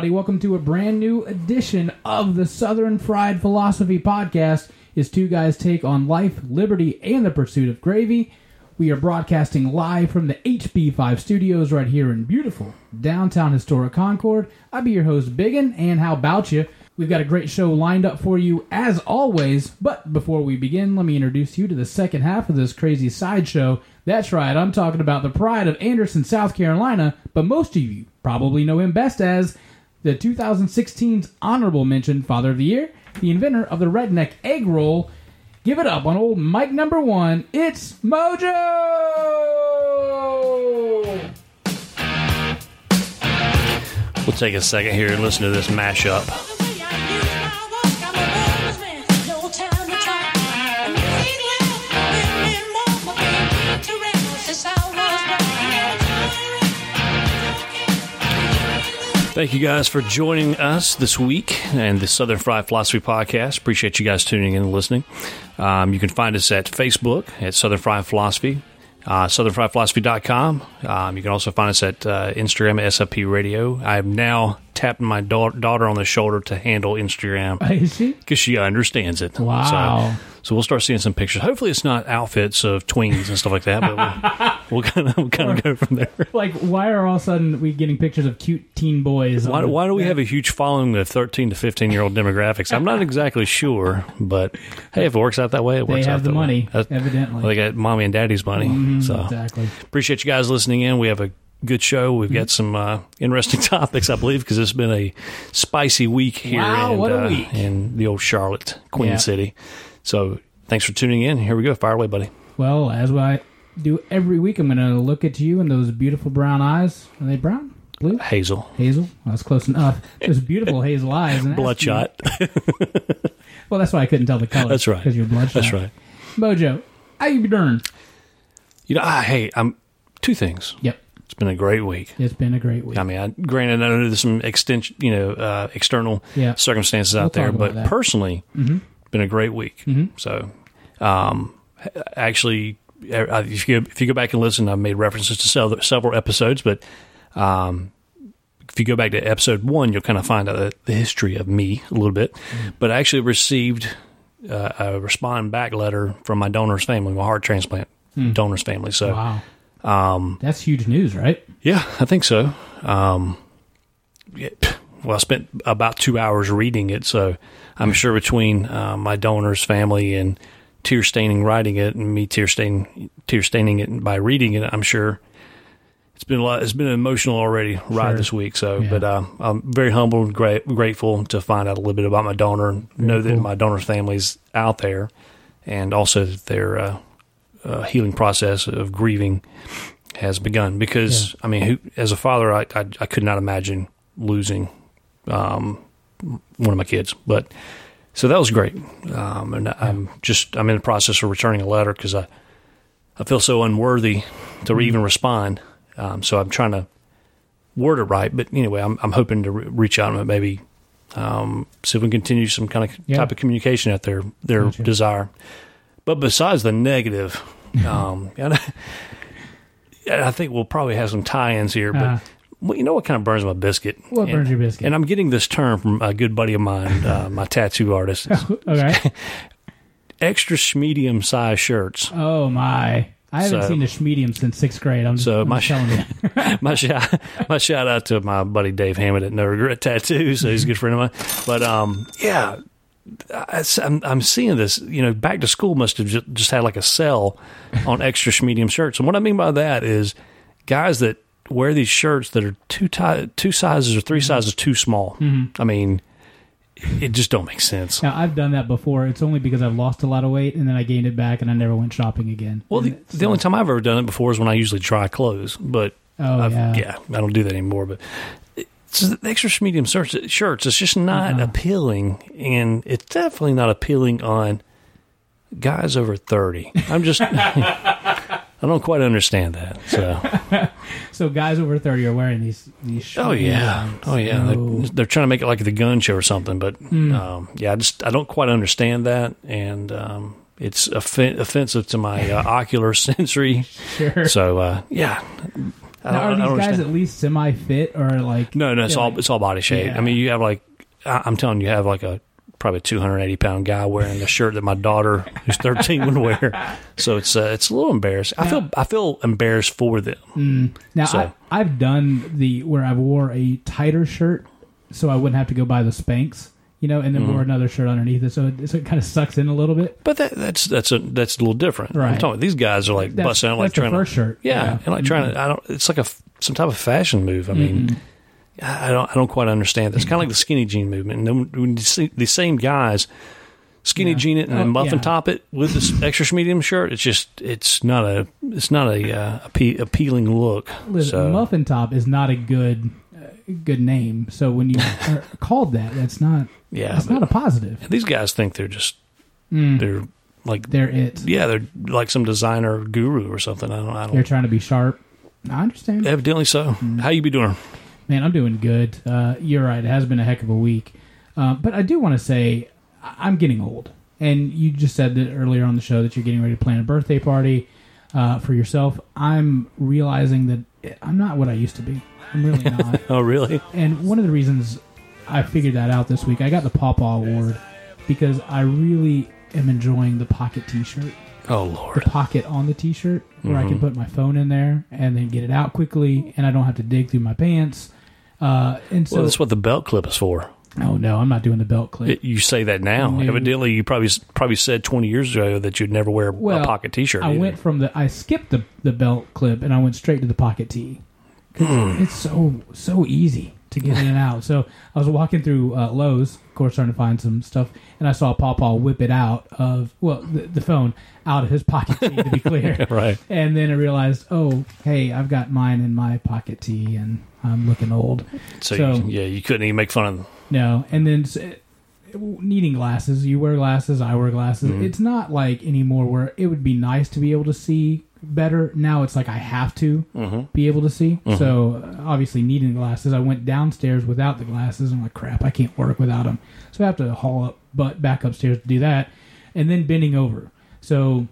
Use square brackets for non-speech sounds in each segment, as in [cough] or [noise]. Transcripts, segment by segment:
everybody? Welcome to a brand new edition of the Southern Fried Philosophy Podcast. Is two guys' take on life, liberty, and the pursuit of gravy. We are broadcasting live from the HB5 studios right here in beautiful downtown historic Concord. I'll be your host, Biggin, and how about you? We've got a great show lined up for you as always, but before we begin, let me introduce you to the second half of this crazy sideshow. That's right, I'm talking about the pride of Anderson, South Carolina, but most of you probably know him best as the 2016's honorable mention Father of the Year, the inventor of the redneck egg roll. Give it up on old Mike number one. It's Mojo! We'll take a second here and listen to this mashup. Thank you guys for joining us this week and the Southern Fried Philosophy Podcast. Appreciate you guys tuning in and listening. Um, you can find us at Facebook at Southern Fried Philosophy, uh, southernfriedphilosophy.com. Um, you can also find us at uh, Instagram at SFP Radio. I have now tapped my da- daughter on the shoulder to handle Instagram [laughs] because she understands it. Wow. So, so we'll start seeing some pictures. Hopefully, it's not outfits of tweens and stuff like that, but we'll, kind [laughs] of we'll kind of go from there. [laughs] Like, why are all of a sudden we getting pictures of cute teen boys? Why, why do we have a huge following of 13 to 15 year old demographics? I'm not exactly sure, but hey, if it works out that way, it They works out have the that way. money, That's- evidently. They got mommy and daddy's money. so Exactly. appreciate you guys listening in. We have a good show. We've Mm-hmm. got some uh, interesting [laughs] topics, I believe, because it's been a spicy week here Wow, in, uh, week. in the old Charlotte, Queen Yeah. City. So thanks for tuning in. Here we go. Fire away, buddy. Well, as I do every week, I'm going to look at you and those beautiful brown eyes. Are they brown? Blue? Hazel. Hazel? Well, that's close enough. Those beautiful hazel eyes. And Bloodshot. [laughs] Well, that's why I couldn't tell the color. That's right. Because you're bloodshot. That's right. Mojo, how you doing? You know, ah, hey, I'm two things. Yep. It's been a great week. It's been a great week. I mean, I, granted, I know there's some extension, you know, uh, external Yeah. circumstances We'll out there, but that. Mm-hmm. Been a great week. So, um, actually, uh, if you if you go back and listen, I've made references to several, episodes, but um, if you go back to episode one, you'll kind of find out the, the history of me a little bit. Mm-hmm. But I actually received uh, a respond back letter from my donor's family, my heart transplant donor's family. So. Wow. Um, that's huge news, right? Yeah, I think so. Um, well, I spent about two hours reading it, so I'm sure between uh, my donor's family and tear staining writing it, and me tear staining tear staining it by reading it, I'm sure it's been a lot. It's been an emotional already ride Sure. this week. So, Yeah. but uh, I'm very humbled, and great, grateful to find out a little bit about my donor, and know that my donor's family's out there, and also that their uh, uh, healing process of grieving has begun. Because I mean, who, as a father, I, I I could not imagine losing um, one of my kids, but. So that was great, um, and I'm just I'm in the process of returning a letter because I I feel so unworthy to Mm-hmm. even respond. Um, so I'm trying to word it right. But anyway, I'm I'm hoping to re- reach out and maybe um, see if we can continue some kind of Yeah. type of communication at their their Gotcha. desire. But besides the negative, [laughs] um, and I, and I think we'll probably have some tie-ins here. But Uh. Well, you know what kind of burns my biscuit? What And- burns your biscuit? And I'm getting this term from a good buddy of mine, uh, my tattoo artist. [laughs] okay. [laughs] Extra medium size shirts. Oh my! I haven't So- seen a medium since sixth grade. I'm, So I'm my- just telling you. [laughs] my shout, my shout out to my buddy Dave Hammond at No Regret Tattoo. So he's a good friend of mine. But um, yeah, I, am I'm seeing this. You know, back to school must have just, just had like a sell on extra medium shirts. And what I mean by that is guys that wear these shirts that are two ti- two sizes or 3 mm-hmm. sizes too small. Mm-hmm. I mean, it just don't make sense. Now I've done that before. It's only because I've lost a lot of weight and then I gained it back and I never went shopping again. Well, the, the only time I've ever done it before is when I usually try clothes, but Oh, I've, yeah. I don't do that anymore. But it's the extra medium shirts. Shirts, it's just not Uh-uh. appealing, and it's definitely not appealing on guys over thirty. I'm just, [laughs] [laughs] I don't quite understand that. So, [laughs] so guys over thirty are wearing these these. oh yeah, oh yeah, No. they're, they're trying to make it like the gun show or something. But Hmm. um, yeah, I just I don't quite understand that, and um, it's offen- offensive to my uh, [laughs] ocular sensory. Sure. So uh, yeah, I Now, are these guys understand. at least semi fit or like? No, no, it's all like- it's all body shape. Yeah. I mean, you have like I'm telling you, you have like a probably a 280 pound guy wearing the shirt that my daughter, who's 13, would wear. So it's uh, it's a little embarrassing. I feel I feel embarrassed for them. Now So- I, I've done the where I wore a tighter shirt so I wouldn't have to go buy the Spanx, you know, and then Mm-hmm. wore another shirt underneath it, so it, so it kind of sucks in a little bit. But that, that's that's a that's a little different. Right. I'm talking. These guys are like That's, busting out like trying first to shirt. yeah, and like trying to. I don't. It's like a some type of fashion move. I mean, I I don't I don't quite understand. It's kind of like the skinny jean movement. And then when you see the same guys skinny Yeah. jean it and Oh, then muffin yeah. top it with this [laughs] extra medium shirt, it's just it's not a it's not a uh, appe- appealing look. Listen, so Muffin Top is not a good uh, good name. So when you [laughs] are called that, that's not yeah, that's not a positive. these guys think they're just Mm, they're like they're it. yeah they're like some designer guru or something. I don't I They're trying to be sharp. I understand. Evidently so. How you be doing? Man, I'm doing good. Uh, you're right. It has been a heck of a week. Uh, but I do want to say I'm getting old. And you just said that earlier on the show that you're getting ready to plan a birthday party uh, for yourself. I'm realizing that I'm not what I used to be. I'm really not. [laughs] Oh really? and one of the reasons I figured that out this week, I got the Pawpaw Award because I really am enjoying the pocket T-shirt Oh Lord! the pocket on the t-shirt where I can Mhm. put my phone in there and then get it out quickly and I don't have to dig through my pants. Uh, and so, well, that's what the belt clip is for. oh no, I'm not doing the belt clip. It, you say that now. No. Evidently, you probably probably said twenty years ago that you'd never wear a pocket T-shirt. I either. went from the I skipped the the belt clip and I went straight to the pocket tee. Hmm. It's so so easy to get in and out. So I was walking through uh, Lowe's, of course, trying to find some stuff, and I saw Paw Paw whip it out of well the, the phone out of his pocket tee to be [laughs] clear. right. And then I realized, oh, hey, I've got mine in my pocket tee, and I'm looking old. So, So- you, yeah, you couldn't even make fun of them. No, and then needing glasses. You wear glasses. I wear glasses. Mhm. It's not like anymore where it would be nice to be able to see better. Now it's like I have to Mm-hmm. be able to see. Mhm. So obviously needing glasses, I went downstairs without the glasses. I'm like, crap, I can't work without them. So I have to haul up, but back upstairs to do that, and then bending over. So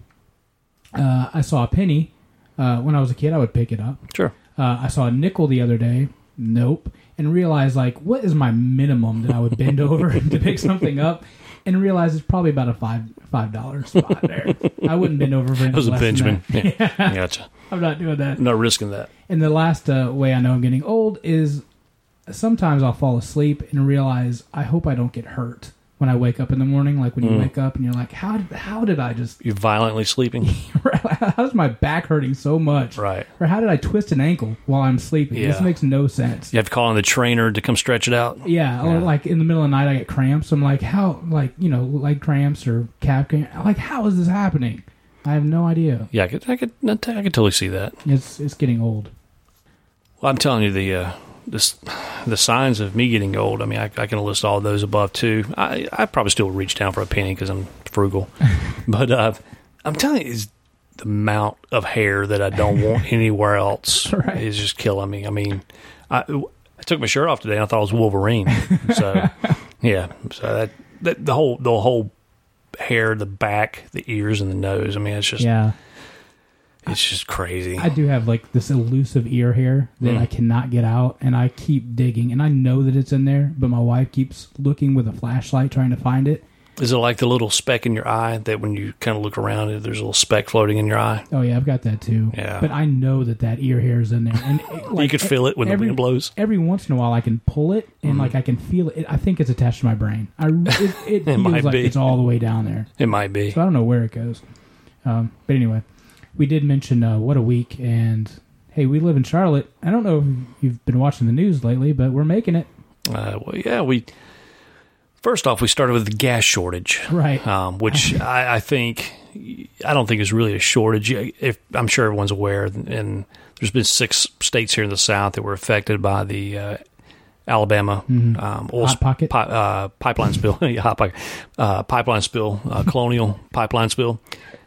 uh, I saw a penny uh, when I was a kid. I would pick it up. Sure. Uh, I saw a nickel the other day. Nope. And realized like, what is my minimum that I would bend [laughs] over to pick something up? And realized it's probably about a five five dollar spot [laughs] there. I wouldn't bend over for That was a anything Benjamin. that. [laughs] Yeah. Gotcha. I'm not doing that. Not risking that. And the last uh, way I know I'm getting old is sometimes I'll fall asleep and realize I hope I don't get hurt when I wake up in the morning. Like when you Mm. wake up and you're like, how did, how did I just You're violently sleeping. [laughs] how's my back hurting so much? right. Or how did I twist an ankle while I'm sleeping? This makes no sense. You have to call in the trainer to come stretch it out. Yeah, or like in the middle of the night I get cramps. I'm like, how, like you know, leg cramps or calf cramps. Like, how is this happening? I have no idea. Yeah, I could, I could, I could totally see that. It's it's getting old. Well, I'm telling you the uh, this the signs of me getting old. I mean, I, I can list all those above too. I I probably still reach down for a penny because I'm frugal, [laughs] but uh, I'm telling you, is the amount of hair that I don't want [laughs] anywhere else Right. is just killing me. I mean, I I took my shirt off today. and I thought it was Wolverine. [laughs] So yeah, so that, that the whole the whole hair, the back, the ears, and the nose. I mean, it's just Yeah, it's just crazy. I do have like this elusive ear hair that Mm. I cannot get out, and I keep digging, and I know that it's in there, but my wife keeps looking with a flashlight trying to find it. Is it like the little speck in your eye that when you kind of look around, there's a little speck floating in your eye? Oh yeah, I've got that too. Yeah. but I know that that ear hair is in there, and [laughs] it, you like, could feel it when every- the wind blows. every once in a while I can pull it and Mhm. like I can feel it. I think it's attached to my brain. I it, [laughs] it, It feels might like be. it's all the way down there. It might be. So I don't know where it goes. Um, but anyway, we did mention uh, what a week, and hey, we live in Charlotte. I don't know if you've been watching the news lately, but we're making it Uh, well, yeah, we. First off, we started with the gas shortage, right. um, [laughs] which I, I think I don't think is really a shortage. If I'm sure everyone's aware, and there's been six states here in the South that were affected by the uh, Alabama Mhm. um, oil Hot sp- pi- uh, pipeline spill, [laughs] yeah, hot pocket, uh, pipeline spill, uh, colonial pipeline spill.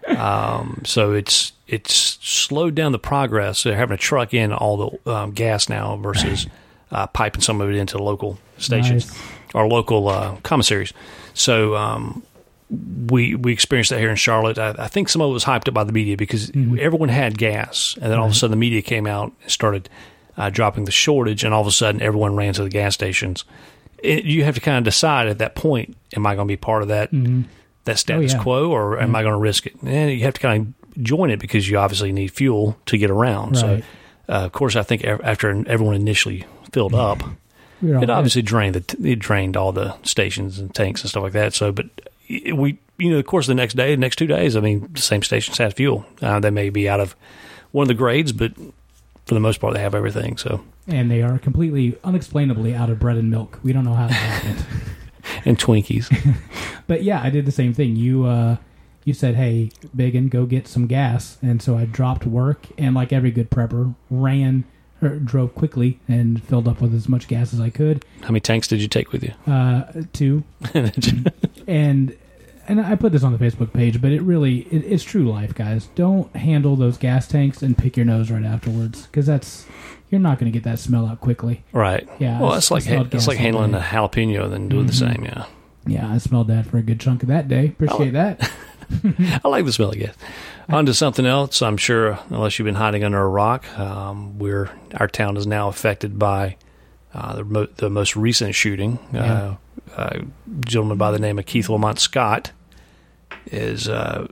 Um, so it's it's slowed down the progress. They're having to truck in all the um, gas now versus uh, piping some of it into local stations Nice. or local uh, commissaries. So um, we we experienced that here in Charlotte. I, I think some of it was hyped up by the media because everyone had gas, and then all of a sudden the media came out and started uh, dropping the shortage, and all of a sudden everyone ran to the gas stations. It, you have to kind of decide at that point: Am I going to be part of that that status Oh, yeah. quo, or am I going to risk it? And you have to kind of join it because you obviously need fuel to get around. So, uh, of course, I think after everyone initially filled up, We were all it obviously drained the it drained all the stations and tanks and stuff like that. So, but we, you know, of course, the next day, the next two days, I mean, the same stations had fuel. Uh, they may be out of one of the grades, but for the most part, they have everything. So, and they are completely unexplainably out of bread and milk. We don't know how that happened. [laughs] and Twinkies. [laughs] But yeah, I did the same thing. You uh, you said, "Hey, Biggin, go get some gas," and so I dropped work and, like every good prepper, ran or drove quickly and filled up with as much gas as I could. How many tanks did you take with you? Uh, two, [laughs] and and I put this on the Facebook page, but it really it, it's true life, guys. Don't handle those gas tanks and pick your nose right afterwards because that's you're not going to get that smell out quickly. right. Yeah, Well, it's like it's like handling a jalapeno and then doing the Mhm. same. Yeah. Yeah, I smelled that for a good chunk of that day. Appreciate that. [laughs] [laughs] I like the smell of gas. On to something else. I'm sure, unless you've been hiding under a rock, um, we're our town is now affected by uh, the, mo- the most recent shooting. Yeah. Uh, a gentleman by the name of Keith Lamont Scott is uh,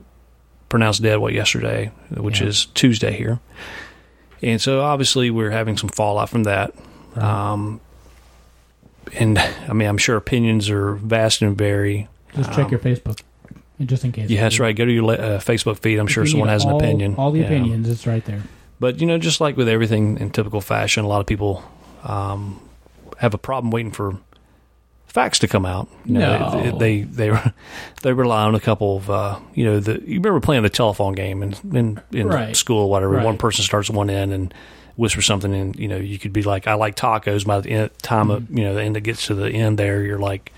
pronounced dead. What yesterday, which Yeah. is Tuesday here, and so obviously we're having some fallout from that. Right. Um, and I mean, I'm sure opinions are vast and vary. Just check um, your Facebook, just in case. Yeah, that's right. Go to your uh, Facebook feed. I'm If sure someone has an opinion. All the Yeah. opinions, it's right there. But you know, just like with everything in typical fashion, a lot of people um, have a problem waiting for facts to come out. You know, No. they they they, [laughs] they rely on a couple of uh, you know the you remember playing the telephone game in in, in Right. school or whatever. Right. One person starts one end and whispers something, and you know you could be like, "I like tacos." By the end, time of Mm-hmm. you know the end that gets to the end there, you're like,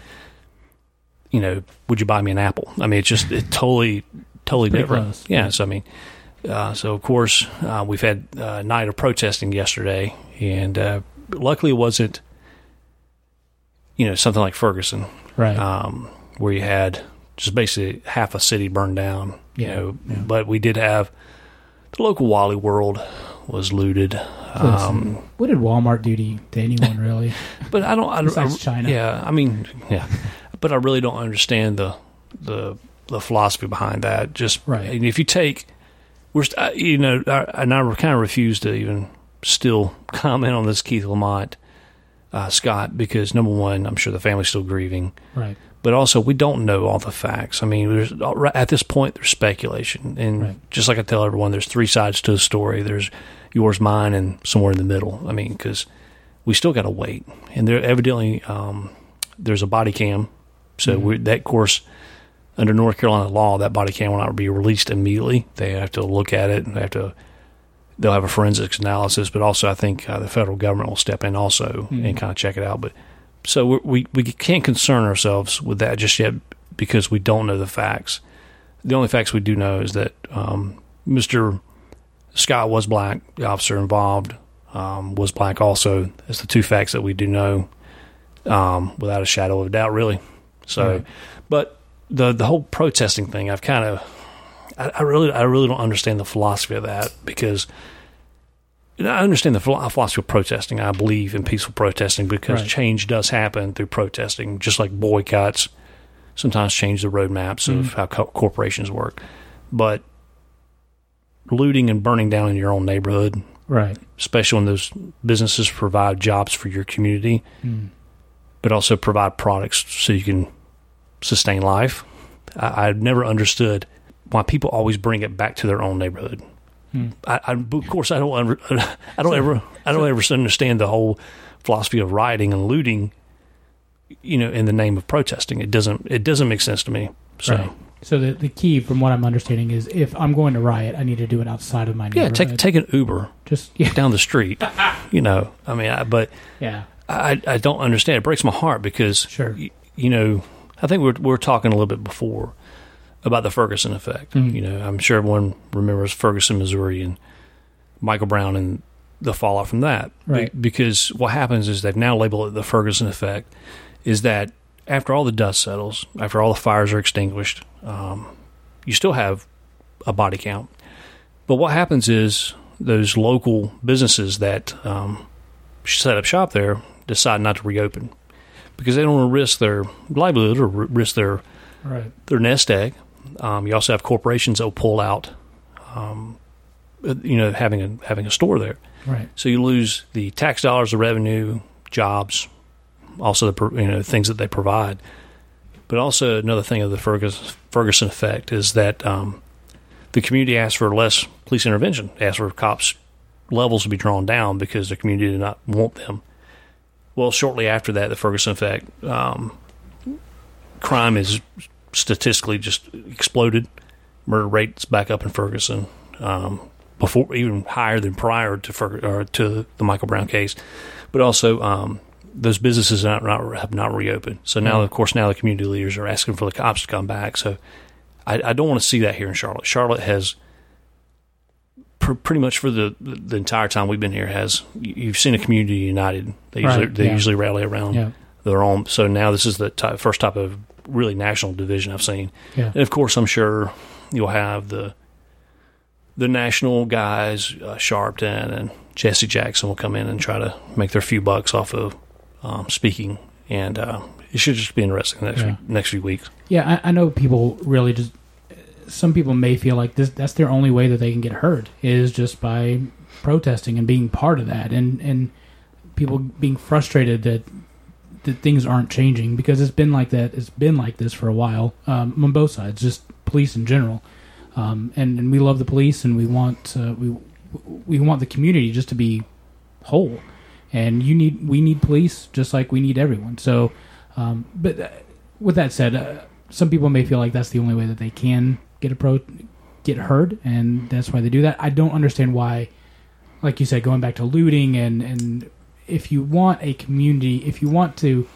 you know, would you buy me an apple? I mean, it's just it totally totally Pretty different. close. Yeah, so I mean. Uh, so of course uh, we've had a night of protesting yesterday, and uh, luckily it wasn't, you know, something like Ferguson, Right. um, where you had just basically half a city burned down. You Yeah, know, yeah. but we did have the local Wally World was looted. Um, what did Walmart do to, to anyone [laughs] really? but I don't. I don't Besides I- China. Yeah, I mean, yeah, but I really don't understand the the the philosophy behind that. Just Right. And if you take, we're uh, you know, I, and I kind of refuse to even still [laughs] comment on this Keith Lamont uh, Scott because number one, I'm sure the family's still grieving, right. but also we don't know all the facts. I mean, there's at this point there's speculation, and Right. just like I tell everyone, there's three sides to a story. There's yours, mine, and somewhere in the middle. I mean, because we still got to wait, and there evidently um, there's a body cam, so we, that course under North Carolina law, that body cam will not be released immediately. They have to look at it, and they have to. They'll have a forensics analysis, but also I think uh, the federal government will step in also and kind of check it out. But so we, we we can't concern ourselves with that just yet because we don't know the facts. The only facts we do know is that um, Mr. Scott was black. The officer involved um, was black also. That's the two facts that we do know um, without a shadow of a doubt, really. So, but the the whole protesting thing, I've kind of, I, I really, I really don't understand the philosophy of that because. you know, I understand the philosophy of protesting. I believe in peaceful protesting because Right. change does happen through protesting, just like boycotts sometimes change the roadmaps of Mhm. how co- corporations work. But looting and burning down in your own neighborhood, Right. especially when those businesses provide jobs for your community, Mm. But also provide products so you can sustain life. I, I've never understood why people always bring it back to their own neighborhood. Mm. I, I, of course, I don't. Under, [laughs] I don't ever. I don't ever understand the whole philosophy of rioting and looting. You know, in the name of protesting, it doesn't. It doesn't make sense to me. So, Right. So the the key, from what I'm understanding, is if I'm going to riot, I need to do it outside of my neighborhood. yeah, take take an Uber just [laughs] yeah, down the street. you know, I mean, I, but yeah, I, I don't understand. It breaks my heart because Sure. y- you know, I think we we're we were talking a little bit before about the Ferguson effect. Mhm. You know, I'm sure everyone remembers Ferguson, Missouri, and Michael Brown and the fallout from that. Be- Right. because what happens is they've now labeled it the Ferguson effect. Is that after all the dust settles, after all the fires are extinguished, um, you still have a body count. But what happens is those local businesses that um, set up shop there decide not to reopen because they don't want to risk their livelihood or risk their Right. their nest egg. Um, you also have corporations that will pull out, um, uh, you know, having a having a store there. Right. So you lose the tax dollars, the revenue, jobs, also the you know things that they provide. But also another thing of the Fergus, Ferguson effect is that um, the community asked for less police intervention, asked for cops levels to be drawn down because the community did not want them. Well, shortly after that, the Ferguson effect, um, crime is statistically just exploded. Murder rates back up in Ferguson. Um, before even higher than prior to or to the Michael Brown case, but also um, those businesses have not, have not reopened. So now, Mhm. of course, now the community leaders are asking for the cops to come back. So I, I don't want to see that here in Charlotte. Charlotte has pr- pretty much for the the entire time we've been here has you- you've seen a community united. They usually Right, they yeah. usually rally around Yeah. their own. So now this is the type, first type of really national division I've seen. Yeah. And of course, I'm sure you'll have the the national guys, uh, Sharpton and Jesse Jackson will come in and try to make their few bucks off of um, speaking, and uh, it should just be interesting the next Yeah. few, next few weeks. Yeah, I, I know people really just. Some people may feel like this. That's their only way that they can get heard is just by protesting and being part of that, and and people being frustrated that that things aren't changing because it's been like that. It's been like this for a while um, on both sides, just police in general. Um, and and we love the police, and we want uh, we we want the community just to be whole. And you need we need police just like we need everyone. So, um, but uh, with that said, uh, some people may feel like that's the only way that they can get a pro get heard, and that's why they do that. I don't understand why, like you said, going back to looting and and if you want a community, if you want to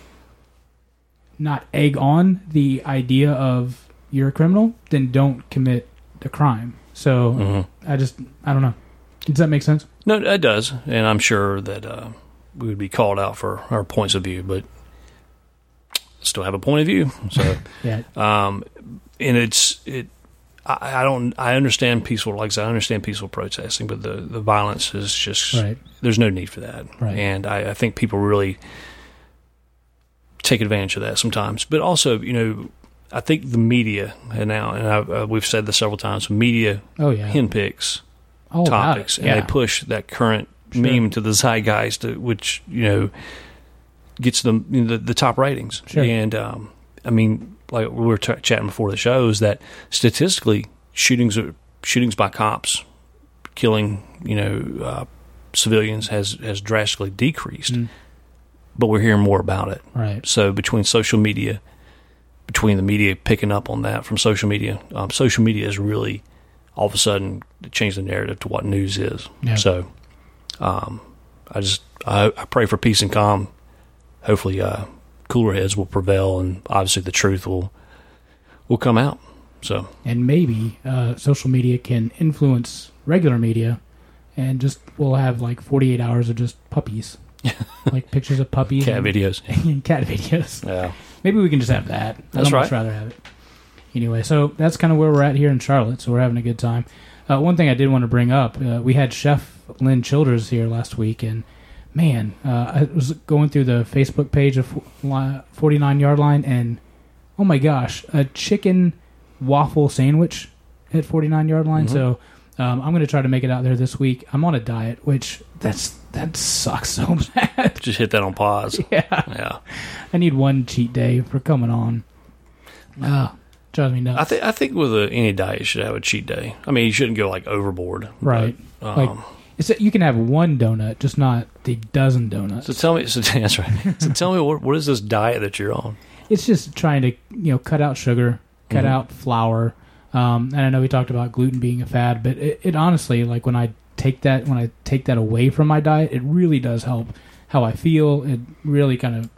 not egg on the idea of you're a criminal, then don't commit the crime. So hmm I just I don't know. Does that make sense? No, it does, and I'm sure that uh, we would be called out for our points of view, but still have a point of view. So. [laughs] Yeah. um, and it's it. I, I don't. I understand peaceful, like I said, I understand peaceful protesting, but the the violence is just Right. there's no need for that. Right. And I, I think people really take advantage of that sometimes. But also, you know, I think the media and now, and I, uh, we've said this several times, media Oh yeah. hinpicks All about topics, it. and they push that current Sure. meme to the zeitgeist, uh, which you know gets them you know, the, the top ratings. Sure. And um, I mean, like we were t- chatting before the show, is that statistically, shootings are, shootings by cops, killing you know uh, civilians has has drastically decreased. Mm. But we're hearing more about it. Right. So between social media, between the media picking up on that from social media, um, social media is really all of a sudden changed the narrative to what news is. Yeah. So um, I just I, I pray for peace and calm. Hopefully, uh, cooler heads will prevail, and obviously the truth will will come out. So and maybe uh, social media can influence regular media, and just we'll have like 48 hours of just puppies, [laughs] like pictures of puppies, cat and, videos. [laughs] and cat videos. Yeah. Maybe we can just have that. That's I'd right. rather have it. Anyway, so that's kind of where we're at here in Charlotte. So we're having a good time. Uh, one thing I did want to bring up: uh, we had Chef Lynn Childers here last week, and man, uh, I was going through the Facebook page of 49 Yard Line, and oh my gosh, a chicken waffle sandwich at 49 Yard Line. Mhm. So um, I'm going to try to make it out there this week. I'm on a diet, which that's that sucks [laughs] so bad. Just hit that on pause. [laughs] yeah. Yeah. I need one cheat day for coming on. Ah, drives me nuts. I think I think with a, any diet you should have a cheat day. I mean, you shouldn't go like overboard. Right. But, Like- um, It's that you can have one donut, just not the dozen donuts. so tell me. So [laughs] that's right. So tell me what what is this diet that you're on? It's just trying to you know cut out sugar, cut Mhm. out flour. Um, and I know we talked about gluten being a fad, but it, it honestly like when I take that when I take that away from my diet, it really does help how I feel. It really kind of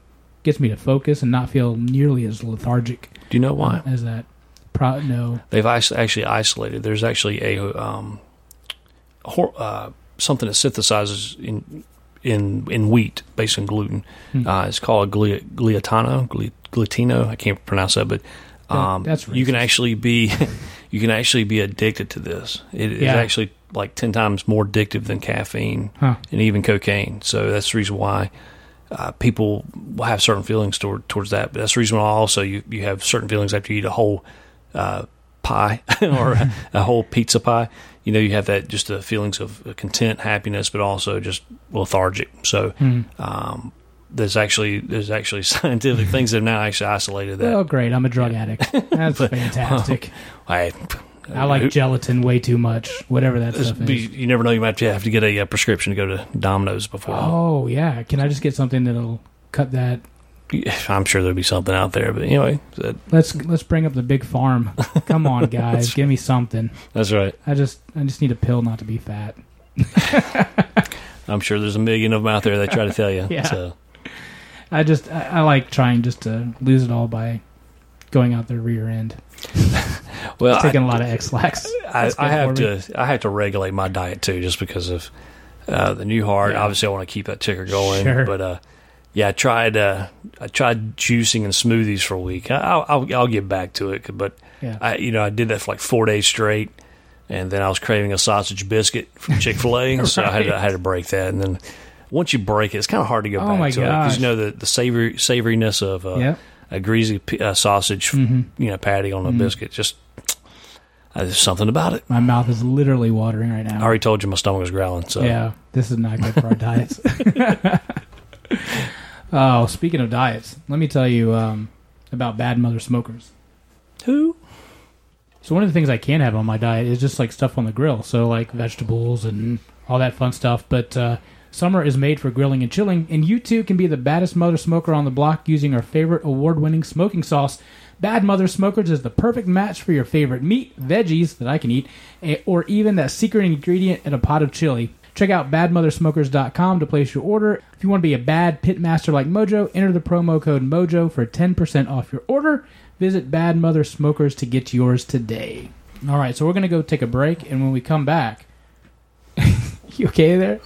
gets me to focus and not feel nearly as lethargic Do you know why? as that. Pro- no, They've is- actually isolated. There's actually a um, hor- uh, something that synthesizes in in in wheat based on gluten. Hmm. Uh, it's called glia- gliatano, gli- glutino. I can't pronounce that, but Um, that's you can actually be [laughs] you can actually be addicted to this. It is Yeah. actually like ten times more addictive than caffeine Huh. and even cocaine. So that's the reason why uh, people will have certain feelings toward, towards that. But that's the reason why also you, you have certain feelings after you eat a whole uh, pie [laughs] or a, a whole pizza pie. You know, you have that just the feelings of content, happiness, but also just lethargic. So Hmm. um, there's actually there's actually [laughs] scientific things that have now actually isolated that. Oh, great! I'm a drug addict. That's [laughs] fantastic. [laughs] I, I like gelatin way too much. Whatever that stuff be- is. you never know. You might have to get a, uh prescription to go to Domino's before. Oh yeah. Can I just get something that'll cut that? [sighs] I'm sure there'll be something out there. But anyway, that, Let's let's bring up the big farm. Come on, [laughs] guys, give me something. that's right. I just I just need a pill not to be fat. [laughs] I'm sure there's a million of them out there that try to tell you. [laughs] Yeah. So I just I, I like trying just to lose it all by going out the rear end. well, I, Taking a lot of Ex-Lax. I, I have to I have to regulate my diet too, just because of uh, the new heart. Yeah. Obviously, I want to keep that ticker going. Sure. But uh, yeah, I tried uh, I tried juicing and smoothies for a week. I, I'll, I'll I'll get back to it, but Yeah. I you know I did that for like four days straight, and then I was craving a sausage biscuit from [laughs] Chick Fil A, so I had to, I had to break that, and then. Once you break it, it's kind of hard to go Oh back to it because you know the the savory savoriness of uh, Yep. a greasy uh, sausage, Mhm. you know, patty on a Mhm. biscuit. Just uh, there's something about it. My mouth is literally watering right now. I already told you my stomach was growling. So Yeah, this is not good for our [laughs] diets. [laughs] oh, speaking of diets, let me tell you um, about bad mother smokers. who? So one of the things I can have on my diet is just like stuff on the grill, so like vegetables and all that fun stuff. But uh, summer is made for grilling and chilling, and you too can be the baddest mother smoker on the block using our favorite award-winning smoking sauce. Bad Mother Smokers is the perfect match for your favorite meat, veggies that I can eat, eh, or even that secret ingredient in a pot of chili. Check out badmothersmokers.com to place your order. If you want to be a bad pitmaster like Mojo, enter the promo code MOJO for 10% off your order. Visit Bad Mother Smokers to get yours today. All right, so we're going to go take a break, and when we come back, [laughs] you okay there?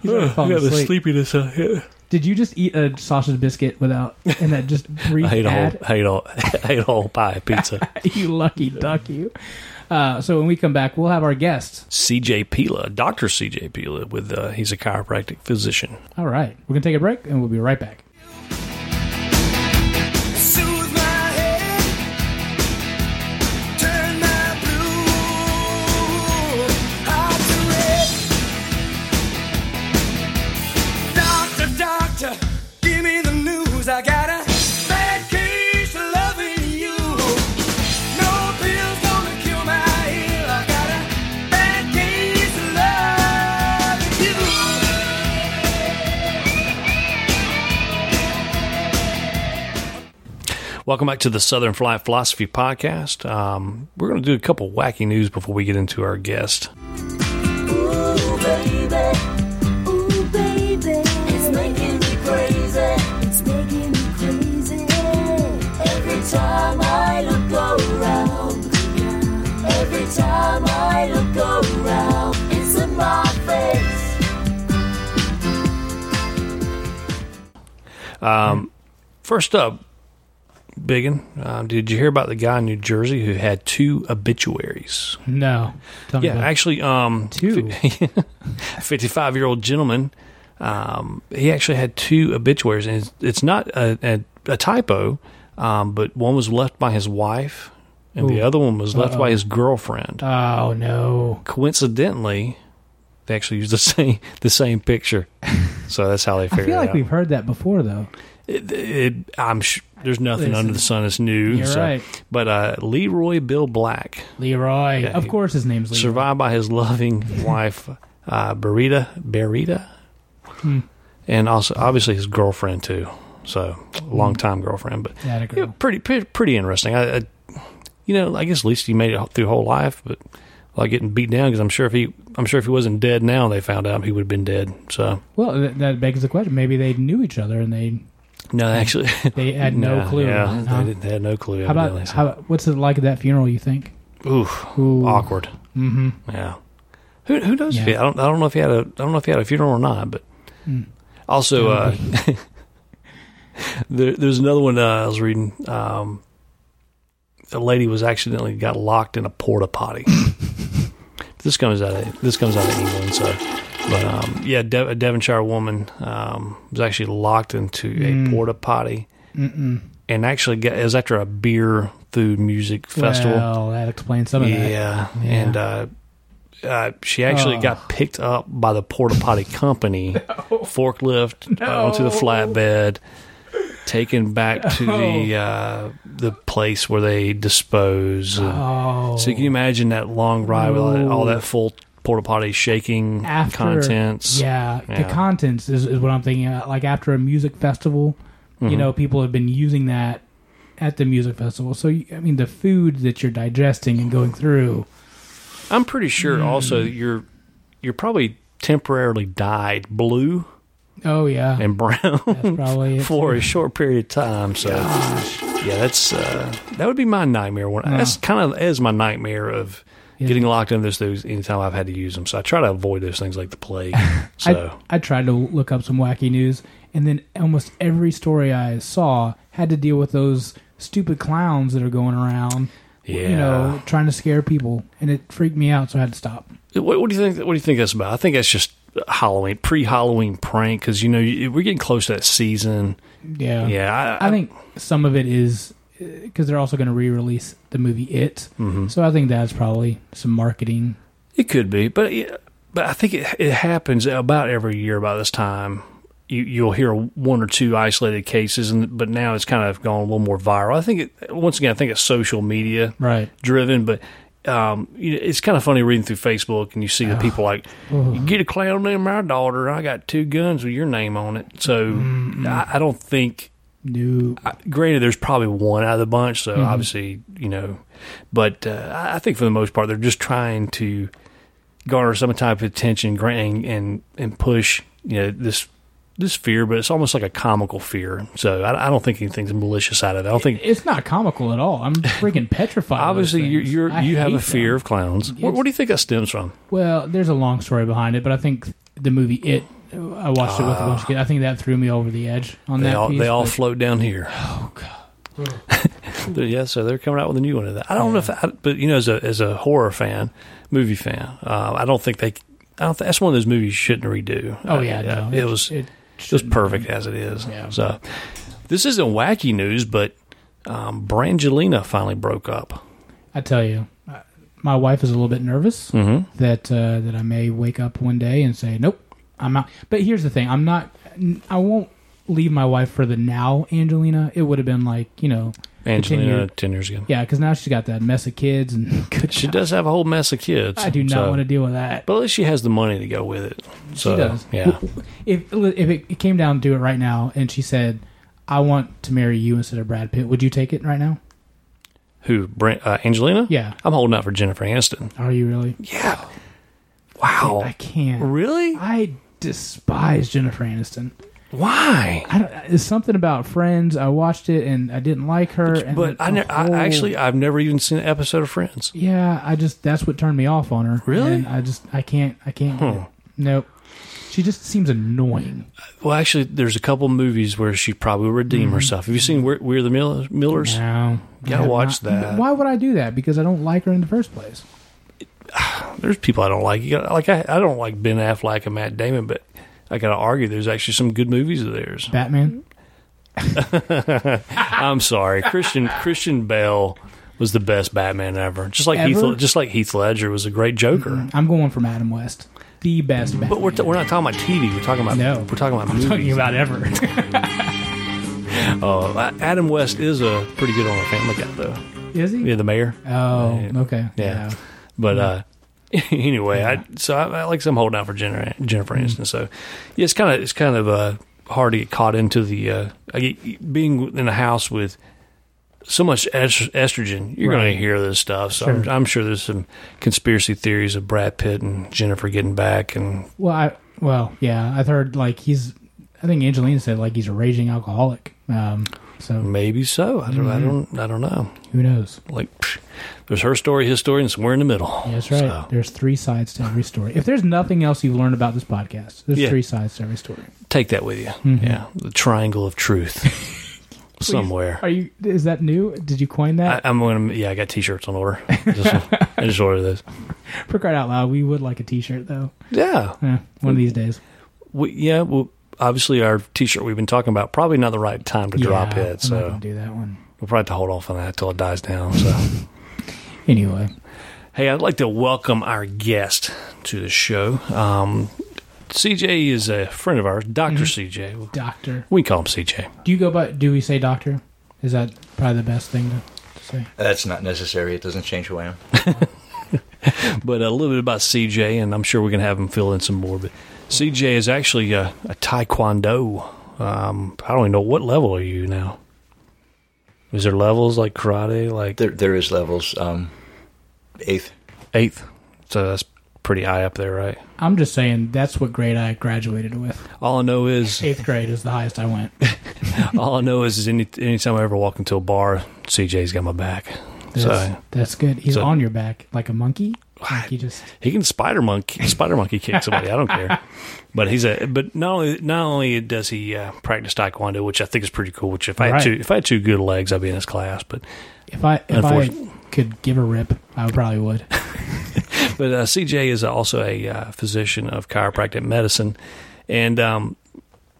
He's already falling asleep. sleepiness. Uh, yeah. Did you just eat a sausage biscuit without, and that just brief [laughs] I ate a whole. I ate a, [laughs] I ate a whole pie pizza. you lucky duck, you. Uh, so when we come back, we'll have our guests. CJ Pila, Doctor CJ Pila, with uh, he's a chiropractic physician. All right, we're gonna take a break, and we'll be right back. Welcome back to the Southern Fried Philosophy Podcast. Um, we're going to do a couple wacky news before we get into our guest. Ooh, baby. Ooh, baby. It's making me crazy. It's making me crazy. Every time I look around. Every time I look around. It's in my face. First up, Biggin, um, did you hear about the guy in New Jersey who had two obituaries? No, Tell Yeah, actually, um, Two? [laughs] fifty-five-year-old gentleman. Um, he actually had two obituaries, and it's, it's not a, a, a typo, um, but one was left by his wife, and the other one was left Uh-oh. by his girlfriend. Oh no! Coincidentally, they actually used the [laughs] same the same picture, [laughs] so that's how they figured. Out. I feel like out. we've heard that before, though. It, it, I'm sh- there's nothing Listen, under the sun that's new. you're so- right. But uh, Leroy Bill Black Leroy, Yeah, of course, his name's Leroy. survived by his loving [laughs] wife, uh, Barita, Barita, Hmm. and also obviously his girlfriend too. So long time girlfriend, but Yeah, pretty, pretty pretty interesting. I, I, you know, I guess at least he made it through whole life, but like getting beat down because I'm sure if he I'm sure if he wasn't dead now, they found out he would have been dead. So Well, that begs the question. Maybe they knew each other and they no, actually, they had no, [laughs] clue. Yeah, huh? they, didn't, they had no clue. How about so- how? What's it like at that funeral? You think? Oof, Ooh. awkward. Mm-hmm. Yeah. Who who knows? If he, I don't I don't know if he had a I don't know if he had a funeral or not, but Mm. also uh, [laughs] there, there's another one uh, I was reading. Um, a lady was accidentally got locked in a porta potty. [laughs] this comes out of this comes out of England, so. But um, yeah, De- a Devonshire woman um, was actually locked into a porta potty, and actually got, it was after a beer, food, music festival. Well, that explains some of that. Yeah, and uh, uh, she actually Oh. got picked up by the porta potty company, [laughs] forklift uh, onto the flatbed, taken back [laughs] to the uh, the place where they dispose. Oh, So you can imagine that long ride with all No. that full porta potty shaking after contents. Yeah, the contents is, is what I'm thinking. Uh, Like after a music festival, Mm-hmm. you know, people have been using that at the music festival. So I mean, the food that you're digesting and going through. I'm pretty sure Hmm. also you're you're probably temporarily dyed blue Oh yeah, and brown. that's probably [laughs] for a short period of time. So yeah, that's uh, that would be my nightmare. One that's kind of as my nightmare of Yeah. getting locked into those things anytime I've had to use them. So I try to avoid those things like the plague. [laughs] So I, I tried to look up some wacky news, and then almost every story I saw had to deal with those stupid clowns that are going around. yeah, You know, trying to scare people, and it freaked me out, so I had to stop. what, what do you think? What do you think that's about? I think that's just Halloween, pre-Halloween prank because you know we're getting close to that season. Yeah, Yeah, I, I think some of it is because they're also going to re-release the movie It, Mm-hmm. so I think that's probably some marketing. It could be, but but I think it, it happens about every year by this time. You you'll hear one or two isolated cases, and but now it's kind of gone a little more viral. I think it once again, I think it's social media Right. driven, but. Um, you know, it's kind of funny reading through Facebook and you see the people like, get a clown named my daughter. I got two guns with your name on it. So I, I don't think I- granted, there's probably one out of the bunch, so obviously, you know, but uh, I think for the most part, they're just trying to garner some type of attention, grant and and push, you know, this this fear, but it's almost like a comical fear. So I, I don't think anything's malicious out of it. I don't think. It's not comical at all. I'm freaking [laughs] petrified. Obviously, you're, you're you have a fear them. of clowns. What, what do you think that stems from? Well, there's a long story behind it, but I think the movie It. I watched it with a bunch of kids. I think that threw me over the edge on They that all piece. they all but- float down here. Oh god. [laughs] yeah, so they're coming out with a new one of that. I don't know if, I, but you know, as a as a horror fan, movie fan, uh, I don't think they. I don't. Think, that's one of those movies you shouldn't redo. oh Uh, yeah, no, it, was it, It, was shouldn't perfect as it is. Yeah. So this isn't wacky news, but um, Brangelina finally broke up. I tell you, uh, my wife is a little bit nervous Mm-hmm. that uh, that I may wake up one day and say, "Nope, I'm out." But here's the thing: I'm not. I won't leave my wife for the now Angelina. It would have been like you know, Angelina, Continue. ten years ago. yeah, because now she's got that mess of kids and [laughs] good. She does have a whole mess of kids. I do not so- want to deal with that. But at least she has the money to go with it. So, she does. Yeah. If if it came down to it right now, and she said, "I want to marry you instead of Brad Pitt," would you take it right now? Who? Uh, Angelina? Yeah. I'm holding out for Jennifer Aniston. Are you really? Yeah. Wow. I can't. Really? I despise Jennifer Aniston. Why? I don't, it's something about Friends. I watched it and I didn't like her. And But I, ne- I actually I've never even seen an episode of Friends. yeah, I just that's what turned me off on her. Really? And I just I can't I can't. it. Nope. She just seems annoying. Well, actually, there's a couple movies where she probably will redeem Mm-hmm. herself. Have you seen We're, We're the Millers? No, Gotta watch not- that. Why would I do that? Because I don't like her in the first place. [sighs] There's people I don't like. You like I, I don't like Ben Affleck and Matt Damon, but I got to argue there's actually some good movies of theirs. Batman. [laughs] I'm sorry, Christian Christian Bale was the best Batman ever. Just like Ever? Heath, just like Heath Ledger was a great Joker. I'm going from Adam West, the best Batman. But we're, t- we're not talking about TV. We're talking about No. we're talking about I'm movies. talking about ever. [laughs] Uh, Adam West is a pretty good on a Family Guy though. Is he? Yeah, the mayor. Oh, Yeah. okay. Yeah. But uh, [laughs] anyway, I so I, I like some holding out for Jennifer, Jennifer Mm-hmm. Aniston. So yeah, it's kind of it's kind of uh, hard to get caught into the uh, I being in a house with so much est- estrogen. You're going to hear this stuff. So I'm, Sure. I'm sure there's some conspiracy theories of Brad Pitt and Jennifer getting back, and Well, I well, yeah, I've heard like he's. I think Angelina said like he's a raging alcoholic. Um, so maybe so. I don't. I Mm-hmm. don't. I don't know. who knows? Like, psh, there's her story, his story, and somewhere in the middle. That's right. So, There's three sides to every story. If there's nothing else you've learned about this podcast, there's Yeah. three sides to every story. take that with you. Mm-hmm. Yeah, the triangle of truth. [laughs] somewhere. Are you? Is that new? Did you coin that? I'm gonna. Yeah, I got t-shirts on order. Just, I just ordered those. [laughs] For crying out loud, we would like a T-shirt though. Yeah, Eh, one of these days. we, yeah. Well, obviously our t-shirt we've been talking about probably not the right time to drop Yeah, it. I'm not So do that one we'll probably have to hold off on that till it dies down. So. [laughs] anyway. Hey, I'd like to welcome our guest to the show. Um, CJ is a friend of ours, doctor CJ. Doctor, We call him CJ. do you go by? Do we say doctor? Is that probably the best thing to, to say? That's not necessary. It doesn't change who I am. [laughs] But a little bit about CJ, and I'm sure we can have him fill in some more. But CJ is actually a, a Taekwondo. Um, I don't even know what level are you now. Is there levels like karate, like There, there is levels. Um, eighth. eighth? So that's pretty high up there, right? I'm just saying that's what grade I graduated with. All I know is Eighth grade is the highest I went. [laughs] all I know is, is any anytime I ever walk into a bar, CJ's got my back. That's, So that's good. He's So- on your back like a monkey. Like he just he can spider monkey spider monkey kick somebody. I don't care. [laughs] But he's a but not only not only does he uh, practice taekwondo, which I think is pretty cool. Which if I had Right. two if I had two good legs, I'd be in his class. But if I if I could give a rip, I probably would. [laughs] but uh, CJ is also a uh, physician of chiropractic medicine, and um,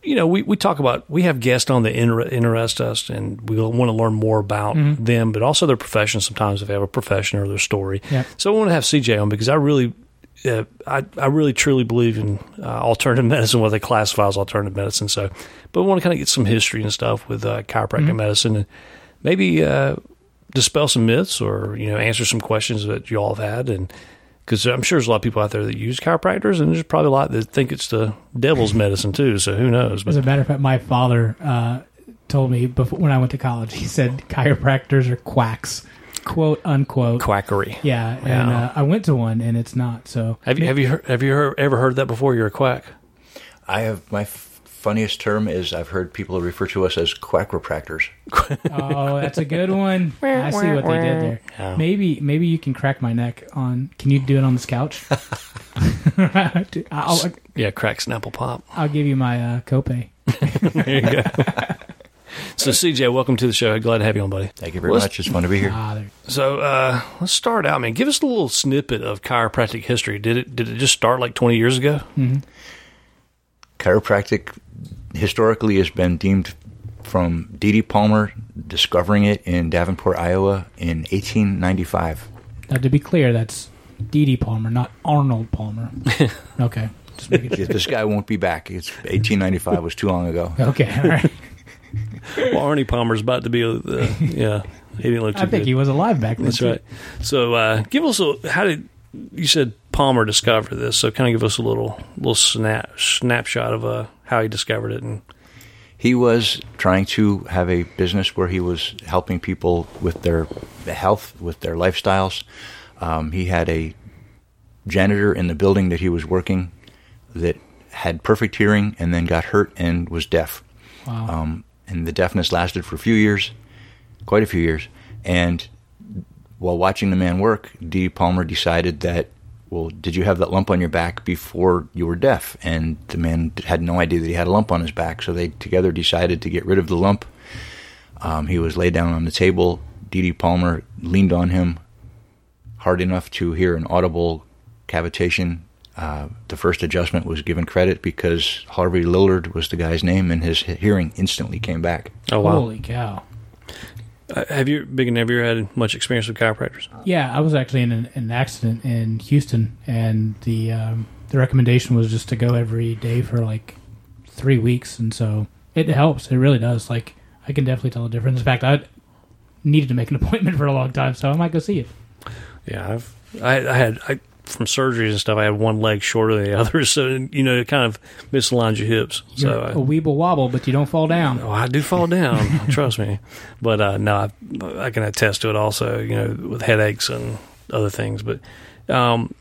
you know we, we talk about we have guests on that inter- interest us, and we want to learn more about them, but also their profession. Sometimes if they have a profession or their story, Yep. so I want to have CJ on because I really. Uh, I I really truly believe in uh, alternative [laughs] medicine, what they classify as alternative medicine. So, but we want to kind of get some history and stuff with uh, chiropractic medicine, and maybe uh, dispel some myths or you know answer some questions that you all have had and because i'm sure there's a lot of people out there that use chiropractors and there's probably a lot that think it's the devil's medicine too so who knows As a matter of fact, my father uh, told me before when I went to college. He said chiropractors are quacks, quote unquote. quackery Yeah, and Yeah. uh, I went to one, and it's not. So have you have you heard, have you heard, ever heard that before you're a quack I have my f- funniest term is I've heard people refer to us as quackopractors. [laughs] Oh, that's a good one. [laughs] I see what they did there. Yeah. Maybe maybe you can crack my neck on. Can you do it on this couch? [laughs] I'll, yeah crack snapple pop I'll give you my uh, copay. there you go so cj welcome to the show glad to have you on buddy Thank you very Let's- much. It's fun to be here. Ah, so uh, let's start out man give us a little snippet of chiropractic history did it did it just start like 20 years ago Chiropractic historically has been deemed from D.D. Palmer discovering it in Davenport, Iowa in 1895. Now, to be clear, that's Dee Dee Palmer, not Arnold Palmer. [laughs] okay, just this guy won't be back. It's 1895 was too long ago. [laughs] Okay, all right. [laughs] well arnie palmer's about to be uh, yeah he didn't look too I think good. he was alive back then. That's right. So, uh, give us a how did you said Palmer discovered this? So, kind of give us a little little snap snapshot of uh, how he discovered it. And He was trying to have a business where he was helping people with their health, with their lifestyles. Um, he had a janitor in the building that he was working that had perfect hearing and then got hurt and was deaf. Wow. Um, and the deafness lasted for a few years, quite a few years. And while watching the man work, D. Palmer decided that, well, did you have that lump on your back before you were deaf? And the man had no idea that he had a lump on his back. So they together decided to get rid of the lump. Um, he was laid down on the table. D. D. Palmer leaned on him hard enough to hear an audible cavitation. Uh, the first adjustment was given credit because Harvey Lillard was the guy's name, and his hearing instantly came back. oh wow, Holy cow! Uh, have you big and have you ever had much experience with chiropractors? Yeah, I was actually in an, an accident in Houston, and the um, the recommendation was just to go every day for like three weeks, and so it helps. It really does. Like I can definitely tell the difference. In fact, I needed to make an [laughs] appointment for a long time, so I might go see it. Yeah, I've I, I had I, from surgeries and stuff. I had one leg shorter than the [laughs] other, so you know it kind of misaligns your hips. You're so a I, weeble wobble, but you don't fall down. Oh, I do fall down. [laughs] trust me. But uh, no, I, I can attest to it also. You know, with headaches and other things. But um,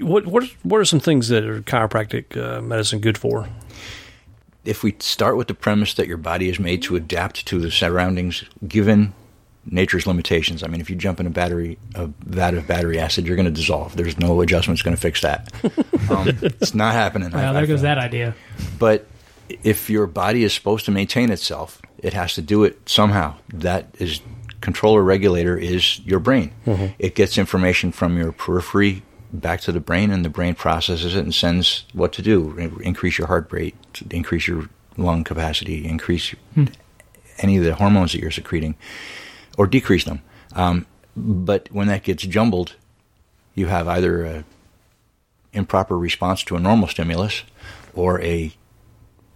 what what what are some things that are chiropractic uh, medicine good for? if we start with the premise that your body is made to adapt to the surroundings given nature's limitations. I mean, if you jump in a battery, a vat of battery acid, you're going to dissolve. There's no adjustments going to fix that. [laughs] Um, it's not happening. Well, I- there I goes that idea. But if your body is supposed to maintain itself, it has to do it somehow. That is controller regulator is your brain. It gets information from your periphery back to the brain, and the brain processes it and sends what to do: increase your heart rate, increase your lung capacity, increase any of the hormones that you're secreting, or decrease them. Um, but when that gets jumbled, you have either a improper response to a normal stimulus or a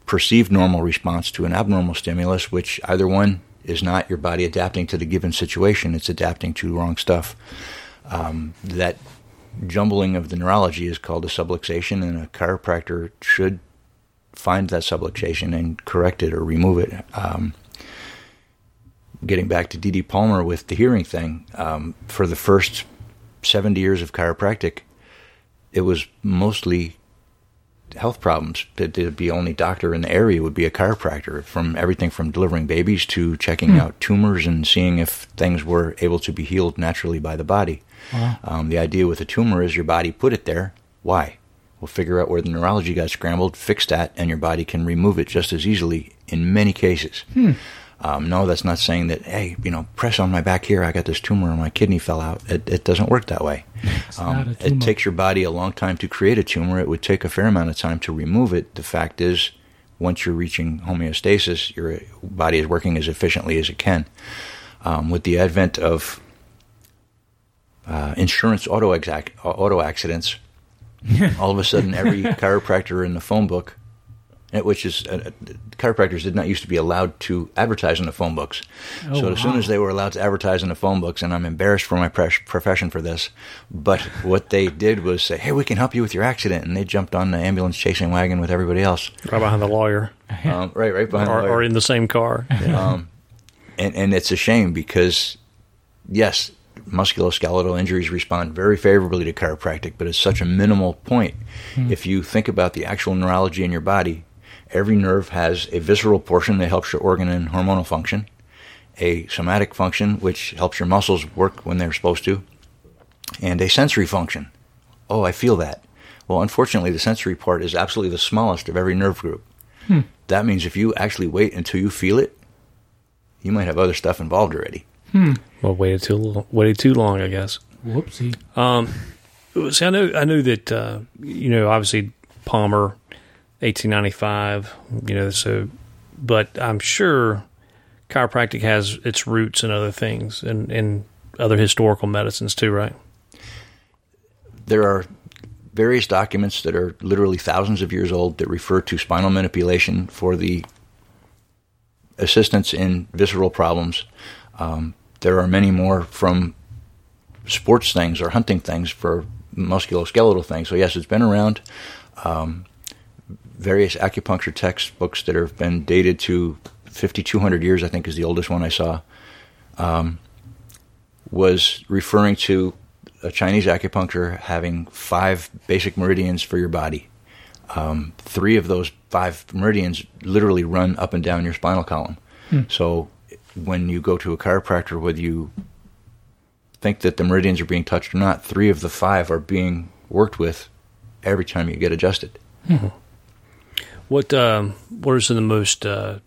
perceived normal response to an abnormal stimulus, which either one is not your body adapting to the given situation, it's adapting to wrong stuff. Um, that jumbling of the neurology is called a subluxation, and a chiropractor should find that subluxation and correct it or remove it. Um, getting back to D.D. Palmer with the hearing thing, um, for the first 70 years of chiropractic, it was mostly health problems. That the only doctor in the area would be a chiropractor, from everything from delivering babies to checking out tumors and seeing if things were able to be healed naturally by the body. Um, the idea with a tumor is your body put it there. Why? We'll figure out where the neurology got scrambled, fix that, and your body can remove it just as easily in many cases. Um, no, that's not saying that, hey, you know, press on my back here, I got this tumor and my kidney fell out. It, it doesn't work that way. [laughs] Um, it takes your body a long time to create a tumor. It would take a fair amount of time to remove it. The fact is, once you're reaching homeostasis, your body is working as efficiently as it can. Um, with the advent of uh, insurance auto, exact, auto accidents, [laughs] all of a sudden every chiropractor in the phone book, which is uh, chiropractors did not used to be allowed to advertise in the phone books. Oh, so as soon as they were allowed to advertise in the phone books, and I'm embarrassed for my profession for this, but [laughs] what they did was say, "Hey, we can help you with your accident," and they jumped on the ambulance chasing wagon with everybody else, right behind the lawyer, [laughs] um, right, right behind the or, lawyer or in the same car. [laughs] um, and and it's a shame because yes, musculoskeletal injuries respond very favorably to chiropractic, but it's such a minimal point. If you think about the actual neurology in your body, every nerve has a visceral portion that helps your organ and hormonal function, a somatic function which helps your muscles work when they're supposed to, and a sensory function. Oh, I feel that. Well, unfortunately, the sensory part is absolutely the smallest of every nerve group. Hmm. That means if you actually wait until you feel it, you might have other stuff involved already. Hmm. Well, waited too long, waited too long, I guess. Whoopsie. Um, see, I know, I knew that uh, you know, obviously Palmer, eighteen ninety five. You know, so, but I'm sure chiropractic has its roots in other things and in other historical medicines too, right? There are various documents that are literally thousands of years old that refer to spinal manipulation for the assistance in visceral problems. Um, there are many more from sports things or hunting things for musculoskeletal things. So yes, it's been around. Um, various acupuncture textbooks that have been dated to 5,200 years, I think, is the oldest one I saw. Um, was referring to a Chinese acupuncture having five basic meridians for your body. Um, three of those five meridians literally run up and down your spinal column. So when you go to a chiropractor, whether you think that the meridians are being touched or not, three of the five are being worked with every time you get adjusted. What um, what are some of the most uh,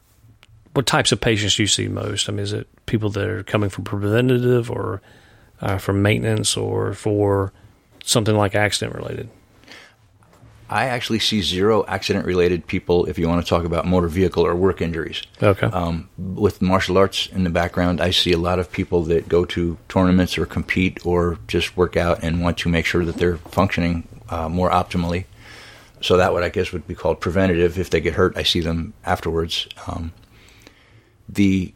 what types of patients do you see most? I mean, is it people that are coming for preventative or uh, for maintenance or for something like accident related? I actually see zero accident related people if you want to talk about motor vehicle or work injuries. Okay. Um, with martial arts in the background, I see a lot of people that go to tournaments or compete or just work out and want to make sure that they're functioning uh, more optimally. So that would I guess would be called preventative. If they get hurt, I see them afterwards. Um, the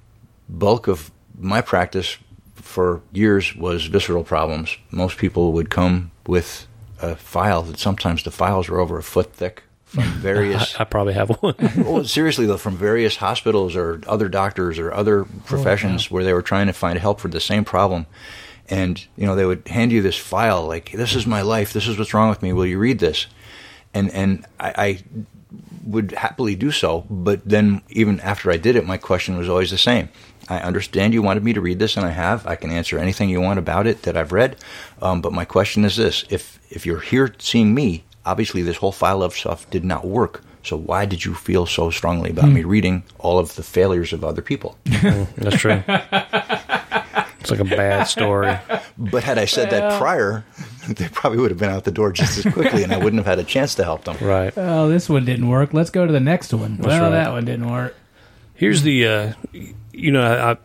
bulk of my practice for years was visceral problems. Most people would come with a file that sometimes the files were over a foot thick from [laughs] various I, I probably have one. [laughs] well, seriously though, from various hospitals or other doctors or other professions where they were trying to find help for the same problem, and you know they would hand you this file like, "This is my life. This is what's wrong with me. Will you read this?" And and I, I would happily do so, but then even after I did it, my question was always the same. I understand you wanted me to read this, and I have. I can answer anything you want about it that I've read. Um, but my question is this: if if you're here seeing me, obviously this whole file of stuff did not work. So why did you feel so strongly about me reading all of the failures of other people? [laughs] That's true. [laughs] it's like a bad story. But had I said that prior, [laughs] they probably would have been out the door just as quickly, and I wouldn't have had a chance to help them. Right. Oh, this one didn't work. Let's go to the next one. well, right. that one didn't work. Here's the, uh, you know, I,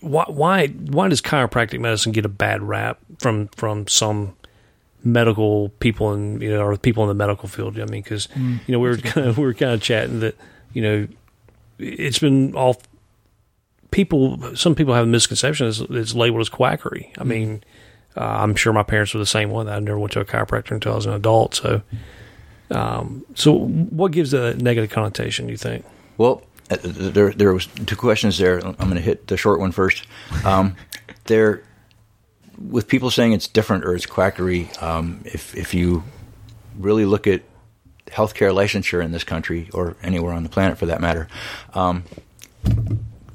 why why why does chiropractic medicine get a bad rap from from some medical people and you know or people in the medical field? I mean, because you know we were kind of [laughs] we were kind of chatting that you know it's been all people. Some people have a misconception it's, it's labeled as quackery. I mean. Uh, I'm sure my parents were the same one. I never went to a chiropractor until I was an adult. So, um, so what gives a negative connotation? Do you think? Well, uh, there there was two questions there. I'm going to hit the short one first. Um, there, with people saying it's different or it's quackery, um, if if you really look at healthcare licensure in this country or anywhere on the planet for that matter, um,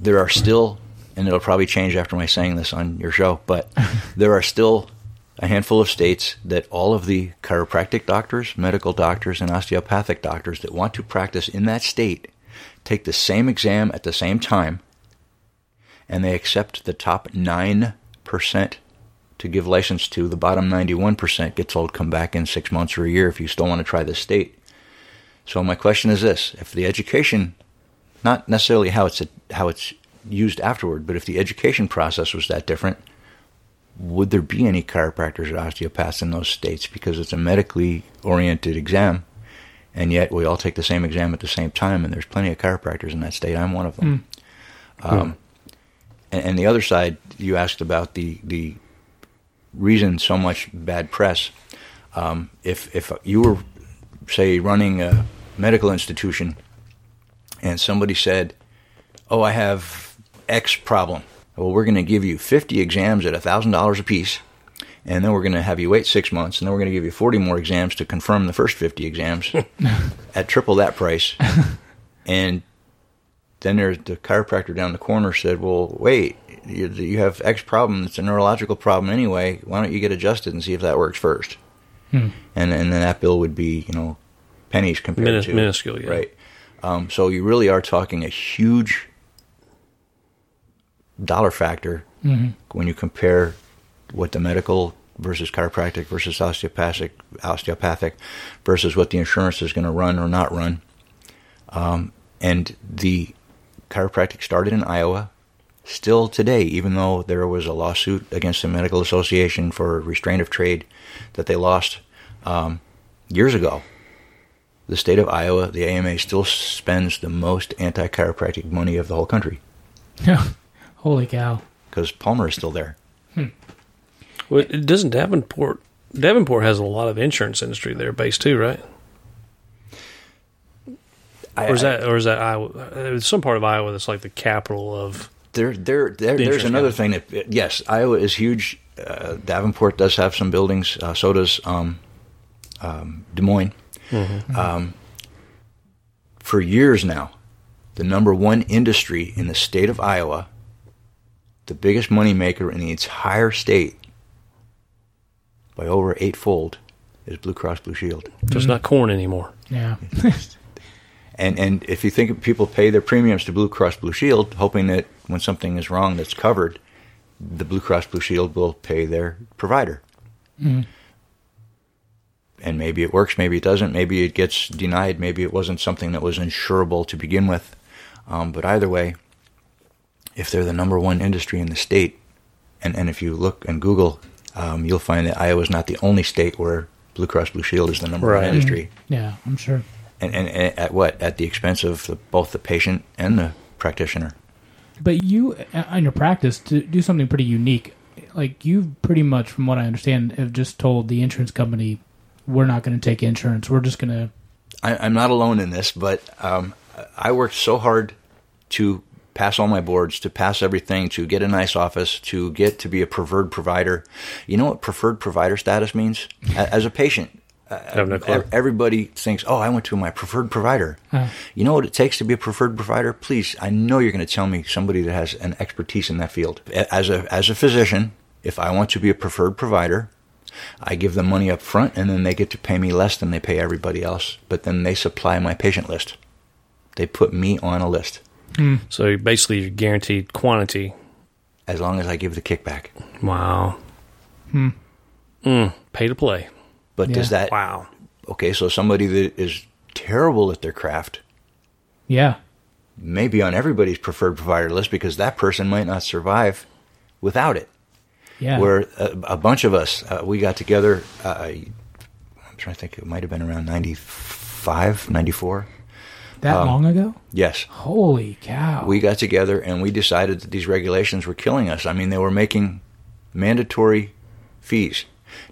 there are still, and it'll probably change after my saying this on your show, but [laughs] there are still a handful of states that all of the chiropractic doctors, medical doctors, and osteopathic doctors that want to practice in that state take the same exam at the same time, and they accept the top 9% to give license to. The bottom 91% get told come back in six months or a year if you still want to try this state. So my question is this: If the education, not necessarily how it's how it's used afterward, but if the education process was that different, would there be any chiropractors or osteopaths in those states? Because it's a medically oriented exam, and yet we all take the same exam at the same time, and there's plenty of chiropractors in that state. I'm one of them. Um, and, and the other side, you asked about the the reason so much bad press. Um, if if you were, say, running a medical institution, and somebody said, "Oh, I have X problem," well, we're going to give you 50 exams at $1,000 a piece, and then we're going to have you wait six months, and then we're going to give you 40 more exams to confirm the first 50 exams [laughs] at triple that price. and then there's the chiropractor down the corner said, "Well, wait, you, you have X problem. It's a neurological problem anyway. Why don't you get adjusted and see if that works first? Hmm. And and then that bill would be you know pennies compared Minis- to minuscule, yeah. right. Um, so you really are talking a huge dollar factor when you compare what the medical versus chiropractic versus osteopathic osteopathic versus what the insurance is going to run or not run. Um, and the chiropractic started in Iowa. Still today, even though there was a lawsuit against the medical association for restraint of trade that they lost um, years ago, the state of Iowa, the AMA, still spends the most anti chiropractic money of the whole country [laughs] Holy cow. because Palmer is still there. Well, it doesn't Davenport. Davenport has a lot of insurance industry there based too, right? I, Or is that or is that Iowa? There's some part of Iowa that's like the capital of. There, there, there The there's another company. thing that yes, Iowa is huge. Uh, Davenport does have some buildings. Uh, so does um, um, Des Moines. Um, for years now, the number one industry in the state of Iowa, the biggest moneymaker in the entire state, by over eightfold, is Blue Cross Blue Shield. So it's not corn anymore. Yeah. [laughs] And and if you think people pay their premiums to Blue Cross Blue Shield, hoping that when something is wrong that's covered, the Blue Cross Blue Shield will pay their provider. And maybe it works, maybe it doesn't, maybe it gets denied, maybe it wasn't something that was insurable to begin with. Um, but either way, if they're the number one industry in the state, and, and if you look and Google, um, you'll find that Iowa is not the only state where Blue Cross Blue Shield is the number Right. one industry yeah, I'm sure. and, and, and at what? At the expense of the, both the patient and the practitioner. But you, uh, on your practice, to do something pretty unique. Like you, pretty much, from what I understand, have just told the insurance company, "We're not going to take insurance. We're just going to." I, I'm not alone in this, but um, I worked so hard to pass all my boards, to pass everything, to get a nice office, to get to be a preferred provider. You know what preferred provider status means? As a patient, I have no clue. everybody thinks, "Oh, I went to my preferred provider." Huh. You know what it takes to be a preferred provider? Please, I know you're going to tell me somebody that has an expertise in that field. As a as a physician, if I want to be a preferred provider, I give them money up front, and then they get to pay me less than they pay everybody else. But then they supply my patient list. They put me on a list So basically, you're guaranteed quantity. as long as I give the kickback. Wow. Hmm. Mm, pay to play. But does that Wow. okay? So somebody that is terrible at their craft Yeah. may be on everybody's preferred provider list because that person might not survive without it. Yeah. Where a, a bunch of us, uh, we got together, uh, I'm trying to think, it might have been around 95, 94. that um, long ago? Yes. Holy cow. We got together and we decided that these regulations were killing us. I mean, they were making mandatory fees.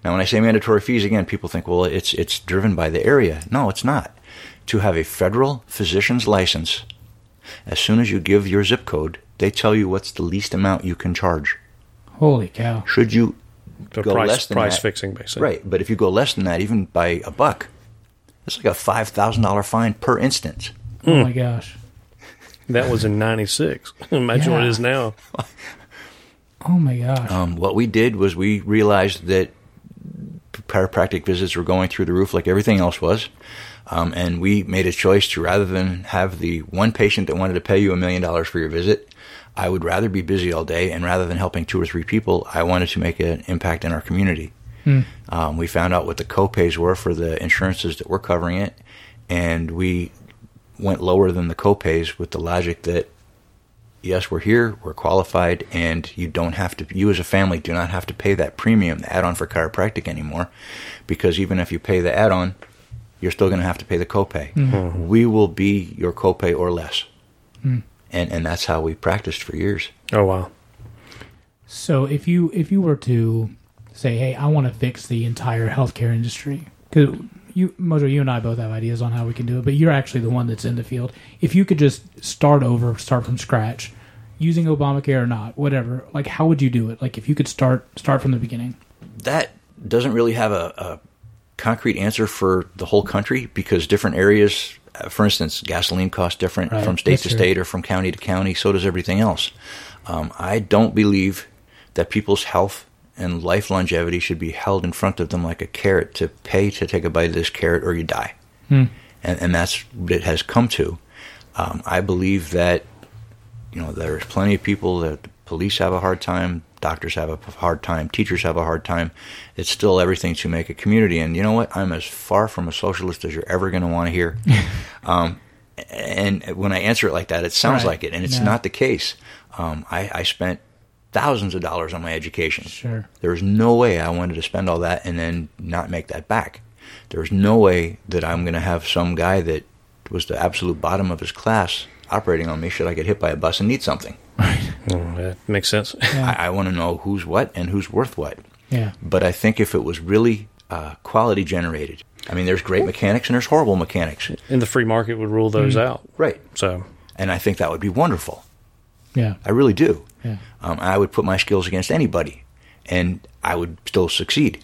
Now, when I say mandatory fees, again, people think, well, it's it's driven by the area. No, it's not. To have a federal physician's license, as soon as you give your zip code, they tell you what's the least amount you can charge. Holy cow. Should you The go price, less than price that- fixing, basically. Right, but if you go less than that, even by a buck, it's like a five thousand dollar fine per instance. Oh my gosh. That was in 96. [laughs] Imagine what it is now. [laughs] Oh my gosh. Um, what we did was we realized that chiropractic visits were going through the roof like everything else was. Um, and we made a choice to rather than have the one patient that wanted to pay you a million dollars for your visit, I would rather be busy all day. And rather than helping two or three people, I wanted to make an impact in our community. Hmm. Um, we found out what the copays were for the insurances that were covering it. And we went lower than the copays with the logic that yes, we're here, we're qualified, and you don't have to, you as a family do not have to pay that premium, the add on for chiropractic anymore, because even if you pay the add on, you're still going to have to pay the copay. Hmm. Hmm. We will be your copay or less. And, and that's how we practiced for years. Oh, wow. So if you if you were to say, "Hey, I want to fix the entire healthcare industry," because you, Mojo, you and I both have ideas on how we can do it, but you're actually the one that's in the field. If you could just start over, start from scratch, using Obamacare or not, whatever, like how would you do it? Like if you could start start from the beginning. that doesn't really have a, a concrete answer for the whole country because different areas, for instance, gasoline costs different Right. from state That's to true. state or from county to county. So does everything else. Um, I don't believe that people's health and life longevity should be held in front of them like a carrot to pay to take a bite of this carrot or you die. And, and that's what it has come to. Um, I believe that you know, there's plenty of people that the police have a hard time, doctors have a hard time, teachers have a hard time. It's still everything to make a community. And you know what? I'm as far from a socialist as you're ever going to want to hear. [laughs] um, and when I answer it like that, it sounds Right. like it, and it's Yeah. not the case. Um, I, I spent thousands of dollars on my education. Sure. There was no way I wanted to spend all that and then not make that back. There was no way that I'm going to have some guy that was the absolute bottom of his class operating on me should I get hit by a bus and need something. Mm, that makes sense. Yeah. I, I want to know who's what and who's worth what. Yeah. But I think if it was really uh, quality generated, I mean, there's great mechanics and there's horrible mechanics. And the free market would rule those out. Right. So, And I think that would be wonderful. Yeah. I really do. Yeah. Um, I would put my skills against anybody, and I would still succeed.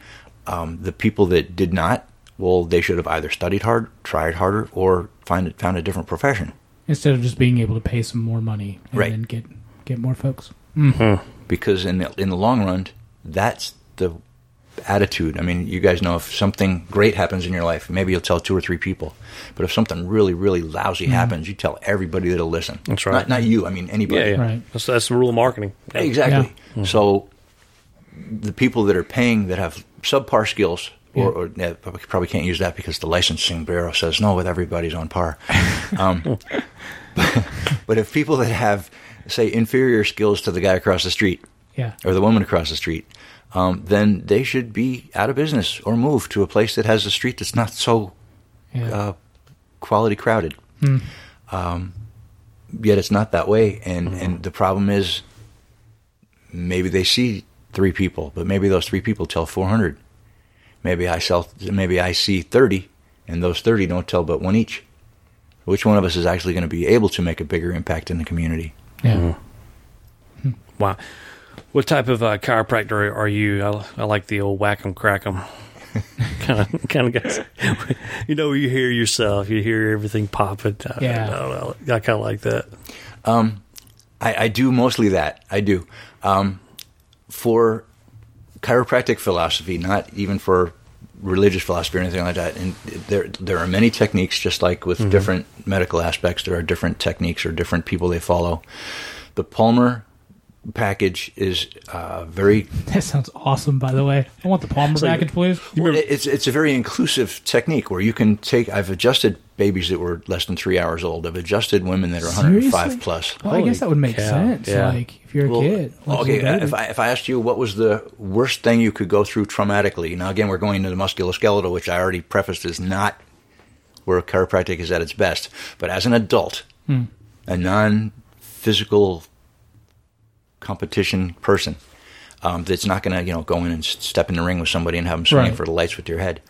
Um, the people that did not, well, they should have either studied hard, tried harder, or find found a different profession. Instead of just being able to pay some more money and Right. then get get more folks. Hmm. Because in the in the long run, that's the attitude. I mean, you guys know if something great happens in your life, maybe you'll tell two or three people. But if something really, really lousy hmm. happens, you tell everybody that'll listen. That's right. Not, not you. I mean anybody. yeah, yeah. Right. That's, that's the rule of marketing. Exactly. Hmm. So the people that are paying that have subpar skills, or, or yeah, probably probably can't use that because the licensing bureau says no, with everybody's on par. [laughs] Um, but, [laughs] but if people that have, say, inferior skills to the guy across the street Yeah. or the woman across the street, um, then they should be out of business or move to a place that has a street that's not so Yeah. uh, quality crowded. Um, yet it's not that way, and and the problem is maybe they see three people, but maybe those three people tell four hundred. Maybe I sell. Maybe I see thirty, and those thirty don't tell but one each. Which one of us is actually going to be able to make a bigger impact in the community? Yeah. Wow. What type of uh, chiropractor are you? I, I like the old whack 'em, crack 'em kind of kind of guys. you know, you hear yourself, you hear everything popping. I, Yeah. I, don't. I kind of like that. I, I do mostly that. I do. Um, for chiropractic philosophy, not even for religious philosophy or anything like that. And there there are many techniques, just like with mm-hmm. different medical aspects, there are different techniques or different people they follow. The Palmer package is uh, very [laughs] That sounds awesome, by the way. I want the Palmer like- package, please. well, it's it's a very inclusive technique where you can take. I've adjusted babies that were less than three hours old. I've adjusted women that are 105 plus. Well, I guess that would make cow, sense. yeah. Like if you're a Well, kid. what's okay, the baby? if I, if I asked you what was the worst thing you could go through traumatically, now again, we're going into the musculoskeletal, which I already prefaced is not where chiropractic is at its best. But as an adult, Hmm. a non physical competition person um, that's not going to, you know, go in and step in the ring with somebody and have them swing Right. for the lights with your head.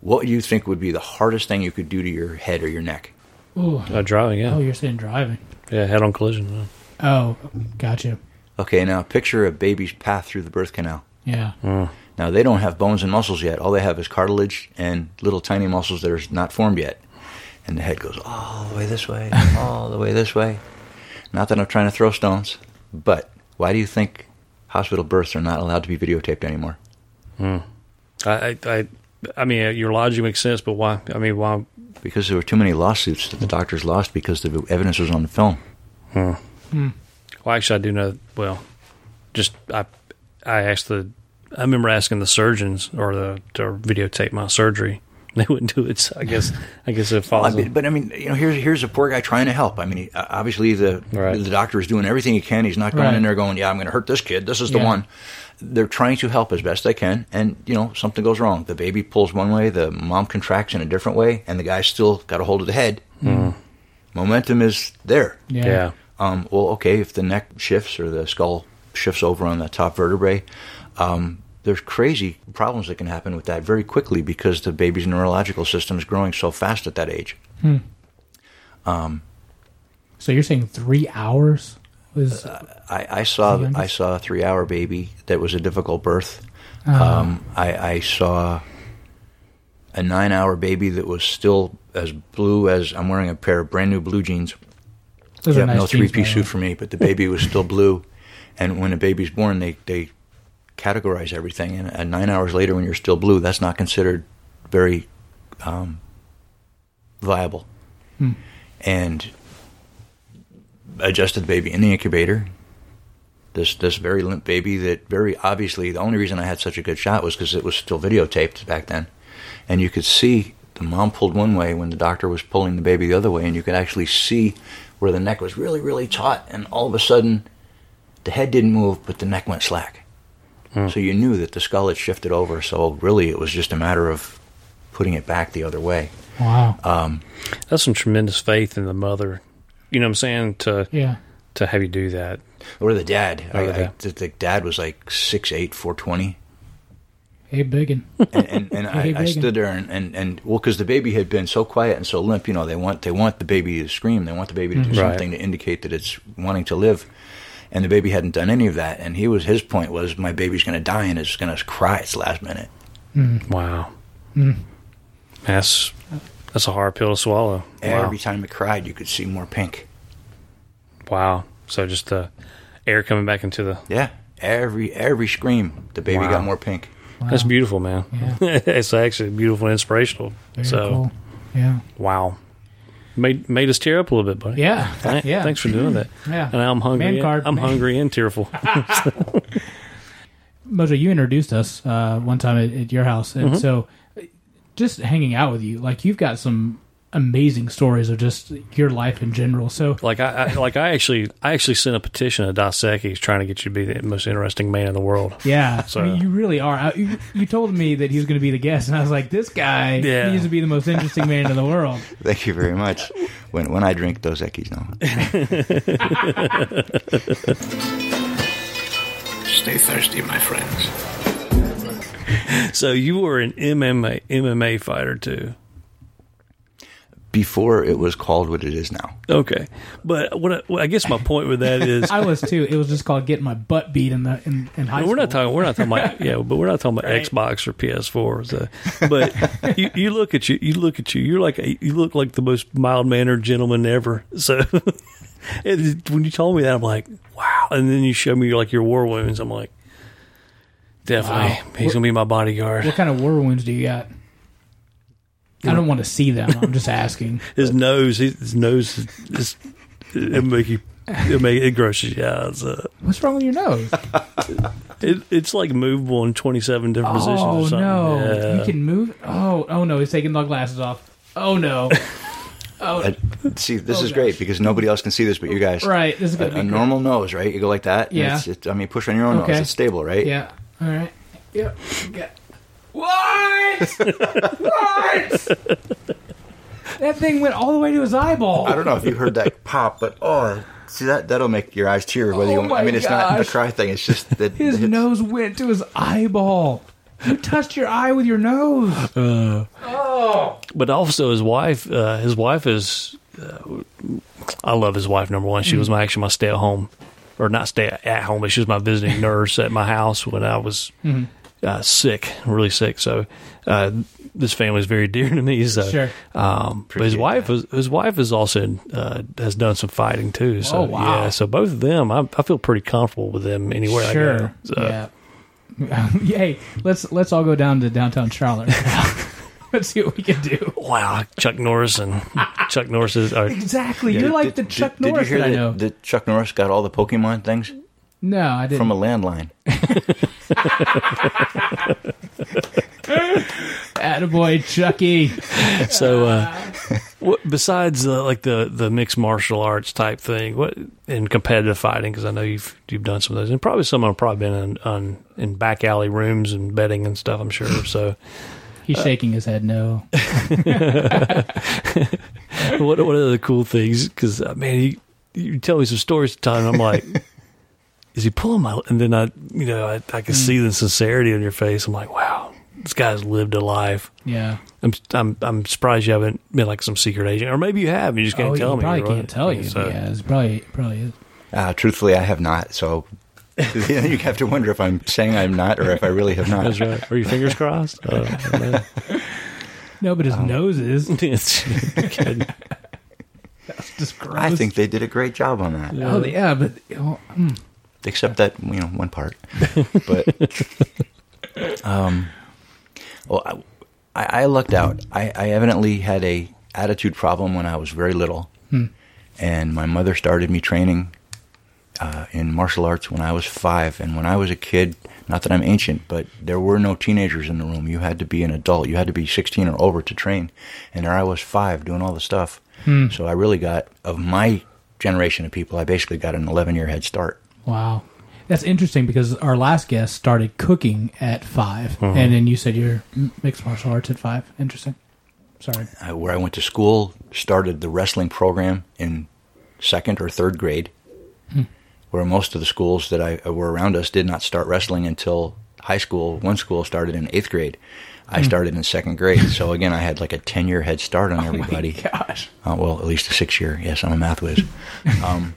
What do you think would be the hardest thing you could do to your head or your neck? Ooh. Uh, driving, yeah, Oh, you're saying driving. yeah, head on collision. Oh, gotcha. Okay, now picture a baby's path through the birth canal. Yeah. Now they don't have bones and muscles yet. All they have is cartilage and little tiny muscles that are not formed yet. And the head goes all the way this way, all the way this way. Not that I'm trying to throw stones, but why do you think hospital births are not allowed to be videotaped anymore? Hmm. I, I, I, I mean, uh, your logic makes sense, but why? I mean, why? Because there were too many lawsuits that the doctors lost because the evidence was on the film. Hmm. Hmm. Well, actually, I do know. Well, just I, I asked the. I remember asking the surgeons or the to videotape my surgery. [laughs] They wouldn't do it. So I guess I guess it I follows. mean, but I mean, you know, here's here's a poor guy trying to help. I mean, he, uh, obviously the Right. the doctor is doing everything he can. He's not going Right. in there going, "Yeah, I'm going to hurt this kid. This is the Yeah. one." They're trying to help as best they can, and you know, something goes wrong. The baby pulls one way, the mom contracts in a different way, and the guy's still got a hold of the head. Momentum is there. Yeah. yeah. Um, well, okay, if the neck shifts or the skull shifts over on the top vertebrae, um, there's crazy problems that can happen with that very quickly because the baby's neurological system is growing so fast at that age. Hmm. Um, so you're saying three hours was uh, I, I saw I saw a three hour baby that was a difficult birth. Uh-huh. Um, I, I saw a nine hour baby that was still as blue as I'm wearing a pair of brand new blue jeans. those Yeah, are nice no three piece suit for me, but the baby was still blue. [laughs] And when a baby's born, they they categorize everything. And uh, nine hours later, when you're still blue, that's not considered very um, viable. Hmm. And adjusted the baby in the incubator. This this very limp baby that very obviously the only reason I had such a good shot was because it was still videotaped back then, and you could see the mom pulled one way when the doctor was pulling the baby the other way, and you could actually see where the neck was really really taut, and all of a sudden, the head didn't move, but the neck went slack. So you knew that the skull had shifted over. So really, it was just a matter of putting it back the other way. Wow. Uh, That's some tremendous faith in the mother. You know what I'm saying? To yeah. to have you do that. Or the dad. Or I, the I, dad. the, the dad was like 6'8", 420. Hey, biggin. and, and, and I, [laughs] Hey, I stood there and, and, and well, because the baby had been so quiet and so limp, you know, they want they want the baby to scream, they want the baby to do Right. something to indicate that it's wanting to live, and the baby hadn't done any of that, and he was his point was my baby's going to die and it's going to cry its last minute. Mm. Wow. Mm. That's that's a hard pill to swallow. Wow. Every time it cried, you could see more pink. wow. So just the air coming back into the. Yeah, every every scream, the baby Wow. got more pink. That's beautiful, man. Yeah. [laughs] it's actually beautiful and inspirational. Very so cool. Yeah. wow. Made made us tear up a little bit, buddy. Yeah. Yeah. Thanks for doing that. Yeah. And I'm hungry. Man and- card. I'm Man- hungry and tearful. [laughs] [laughs] Mojo, you introduced us uh, one time at, at your house, Mm-hmm. and so uh, just hanging out with you, like you've got some amazing stories of just your life in general. So like I, I like I actually I actually sent a petition to Dos Equis trying to get you to be the most interesting man in the world. yeah, So- I mean, you really are. I, you, you told me that he was going to be the guest, and I was like, this guy Yeah. needs to be the most interesting man in the world. [laughs] Thank you very much. when when I drink those Equis now. [laughs] Stay thirsty, my friends. So you were an MMA MMA fighter too. Before it was called what it is now. Okay, but what I, well, I guess my point with that is [laughs] I was too. It was just called getting my butt beat in the in, in high we're school. not talking. We're not talking about [laughs] yeah, but we're not talking about Right. Xbox or PS4. So, but you, you look at you, you look at you. You're like a, you look like the most mild mannered gentleman ever. So, [laughs] it, when you told me that, I'm like, wow. And then you show me like your war wounds. I'm like, Definitely, he's gonna be my bodyguard. What kind of war wounds do you got? I don't want to see them. I'm just asking. [laughs] His nose, his, his nose, is, is it make you. It make it grosses you out. It's, uh, What's wrong with your nose? [laughs] it, it's like movable in twenty seven different positions. Oh no! Yeah. You can move. Oh, oh no! He's taking the glasses off. Oh no! [laughs] Oh, see, this Oh, is great because nobody else can see this but you guys. right. This is A, a normal nose, right? You go like that. Yeah. It's, it's, I mean, push on your own Okay. nose. It's stable, right? Yeah. All right. Yep. Yeah. What? what? that thing went all the way to his eyeball. I don't know if you heard that pop, but oh, see that that'll make your eyes tear. Whether Oh you, my I mean, it's not the gosh. cry thing. It's just that [laughs] His it's- nose went to his eyeball. You touched your eye with your nose. Oh! But also his wife, uh, his wife is. Uh, I love his wife. Number one, she was my actually my stay at home, or not stay at home, but she was my visiting nurse at my house when I was uh, sick, really sick. So uh, this family is very [laughs] dear to me. So, Sure. um, but his wife that. was his wife is also uh, has done some fighting too. So Oh, wow. yeah, so both of them, I, I feel pretty comfortable with them anywhere I go. Sure. So, Yeah. [laughs] hey, let's let's all go down to downtown Charlotte. [laughs] let's see what we can do. Wow, Chuck Norris and Chuck Norris is. Are, Exactly. You're like the Did- Chuck did, Norris Did you that I hear know. that, that Chuck Norris got all the Pokemon things no, I didn't. from a landline? [laughs] Attaboy, Chucky. So, uh, what, besides uh, like the the mixed martial arts type thing, what in competitive fighting? Because I know you've you've done some of those, and probably some of them probably been in on, in back alley rooms and betting and stuff. I'm sure. So, He's shaking his head no. [laughs] what what are the cool things? Because uh, man, you you tell me some stories at the time. And I'm like. Is he pulling my? And then I, you know, I, I can see the sincerity on your face. I'm like, wow, this guy's lived a life. Yeah. I'm, I'm, I'm surprised you haven't been like some secret agent, or maybe you have. You just can't oh, tell he me. probably right? can't tell you. So- yeah, it's probably probably is. Uh, truthfully, I have not. So [laughs] [laughs] you have to wonder if I'm saying I'm not or if I really have not. That's right. Are your fingers crossed? [laughs] Uh. No, but his Um, nose is. it's, kidding. Just gross. I think they did a great job on that. Oh yeah, but oh, mm. Except that you know one part. [laughs] But um, well, I, I lucked out. I, I evidently had a attitude problem when I was very little, and my mother started me training uh, in martial arts when I was five. And when I was a kid, not that I'm ancient, but there were no teenagers in the room. You had to be an adult. You had to be 16 or over to train. And there I was five doing all the stuff. So I really got of my generation of people. I basically got an 11 year head start. Wow, that's interesting because our last guest started cooking at 5 Uh-huh. and then you said you're mixed martial arts at five. Interesting. Sorry. uh, where I went to school, started the wrestling program in second or third grade, where most of the schools that I uh, were around us did not start wrestling until high school. One school started in eighth grade. I started in second grade. So again, I had like a 10 year head start on [laughs] everybody. Gosh. Uh, well, at least a six year. Yes, I'm a math whiz. [laughs] um,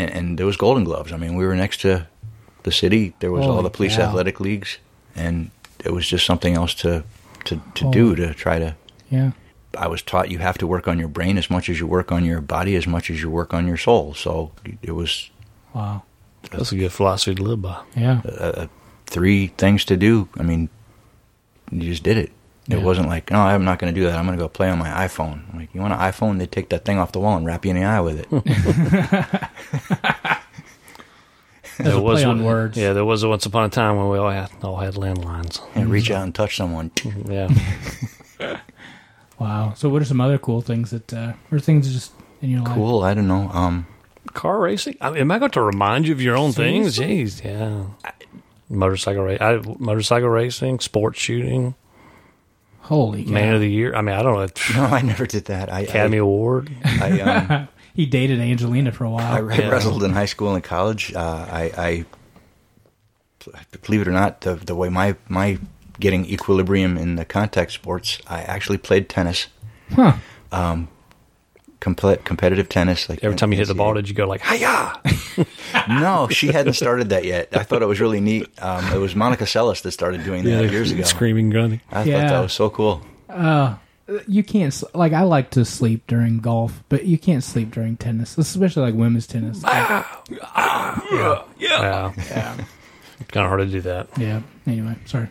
and, and there was Golden Gloves. I mean, we were next to the city. There was all the police cow. athletic leagues, and it was just something else to to, to Holy- do to try to Yeah. I was taught you have to work on your brain as much as you work on your body, as much as you work on your soul. So it was Wow. That's a good philosophy to live by. Yeah. uh, three things to do. I mean, you just did it. It Yeah. wasn't like, no, I'm not going to do that. I'm going to go play on my iPhone. I'm like, you want an iPhone? They take that thing off the wall and wrap you in the eye with it. [laughs] [laughs] That's a play one- words. Yeah, there was a once upon a time when we all had all had landlines. and reach out and touch someone. Yeah, [laughs] Wow. So, what are some other cool things that, uh, or things just in your life? Cool. I don't know. Um, car racing. I mean, am I going to remind you of your own things? Seriously? Jeez, yeah. Motorcycle race, I, motorcycle racing, sports shooting, Holy cow. man of the year. I mean, I don't know, [laughs] no, I never did that. I, Academy Award. I, I, um, [laughs] He dated Angelina for a while. I Yeah. wrestled in high school and college. Uh, I, I believe it or not, the the way my my getting equilibrium in the contact sports, I actually played tennis, huh. Complete competitive tennis. Like Every time you hit the ball, did you go like, hiya? [laughs] no, she hadn't started that yet. I thought it was really neat. Um, it was Monica Seles that started doing that years ago. Screaming, grunting. I Yeah. thought that was so cool. You can't, like, I like to sleep during golf, but you can't sleep during tennis, especially like women's tennis. Yeah. yeah. kind of hard to do that. Yeah. Anyway, sorry.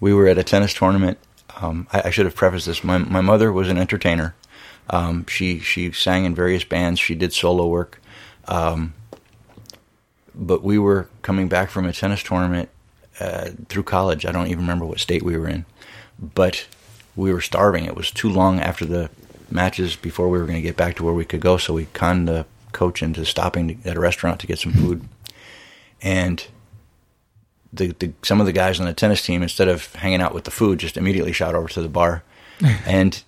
we were at a tennis tournament. Um, I, I should have prefaced this. My my mother was an entertainer. Um, she she sang in various bands. She did solo work. Um, but we were coming back from a tennis tournament uh, through college. I don't even remember what state we were in, but we were starving. It was too long after the matches before we were going to get back to where we could go. So we conned the coach into stopping at a restaurant to get some food, and the, the some of the guys on the tennis team instead of hanging out with the food just immediately shot over to the bar [laughs] and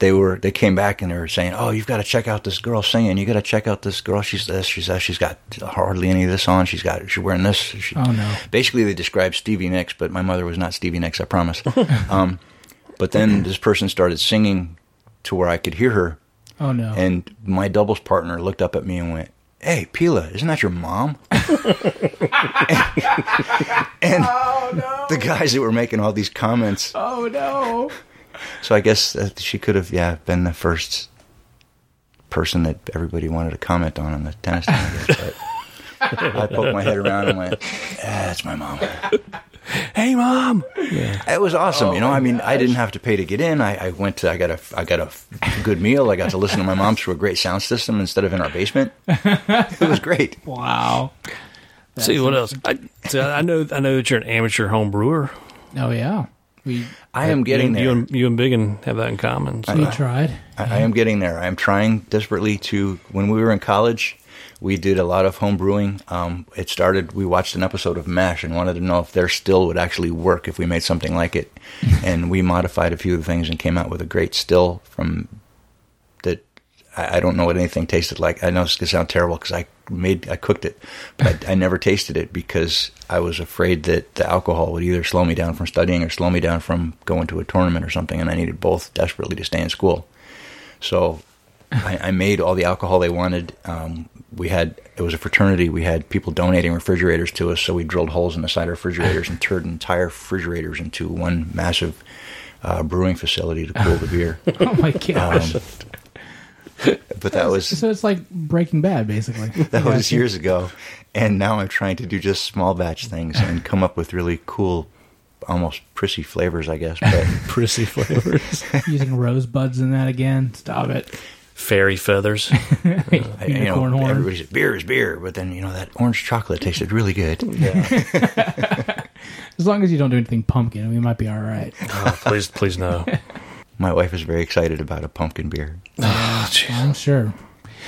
they were they came back and they were saying oh you've got to check out this girl singing you got to check out this girl she's this she's that she's got hardly any of this on she's got she's wearing this she, Oh, no. basically they described Stevie Nicks but my mother was not Stevie Nicks I promise [laughs] um, but then this person started singing to where I could hear her Oh no. and my doubles partner looked up at me and went, "Hey, Pila, isn't that your mom?" [laughs] and the guys that were making all these comments. oh no. So I guess that she could have, yeah, been the first person that everybody wanted to comment on on the tennis team. I guess. But I poked my head around and went, "Yeah, that's my mom." Hey, mom. It was awesome, you know. Oh I mean, I didn't have to pay to get in. I, I went to, I got a, I got a good meal. I got to listen to my mom through a great sound system instead of in our basement. It was great. [laughs] Wow. See what else? I, so I know. I know that you're an amateur home brewer. Oh yeah. We I am getting you, there. You and, you and Biggin have that in common. So. we tried. I, I am getting there. I am trying desperately to. When we were in college, we did a lot of home brewing. Um, it started. We watched an episode of Mash and wanted to know if their still would actually work if we made something like it. [laughs] and we modified a few of the things and came out with a great still from that. I, I don't know what anything tasted like. I know it's gonna sound terrible because I made I cooked it, but I, I never tasted it because I was afraid that the alcohol would either slow me down from studying or slow me down from going to a tournament or something, and I needed both desperately to stay in school. So I, I made all the alcohol they wanted. Um, we had it was a fraternity. We had people donating refrigerators to us, so we drilled holes in the side of refrigerators and turned entire refrigerators into one massive uh, brewing facility to cool the beer. [laughs] Oh my gosh. Um, But that was so it's like Breaking Bad, basically. [laughs] that was years ago, and now I'm trying to do just small batch things and come up with really cool, almost prissy flavors, I guess. But [laughs] Prissy flavors, [laughs] using rosebuds in that again. Stop it. fairy feathers. I- you know, horn. everybody says beer is beer, but then you know that orange chocolate tasted really good. As long as you don't do anything pumpkin, we might be all right. Oh, please, please no. My wife is very excited about a pumpkin beer. I'm sure.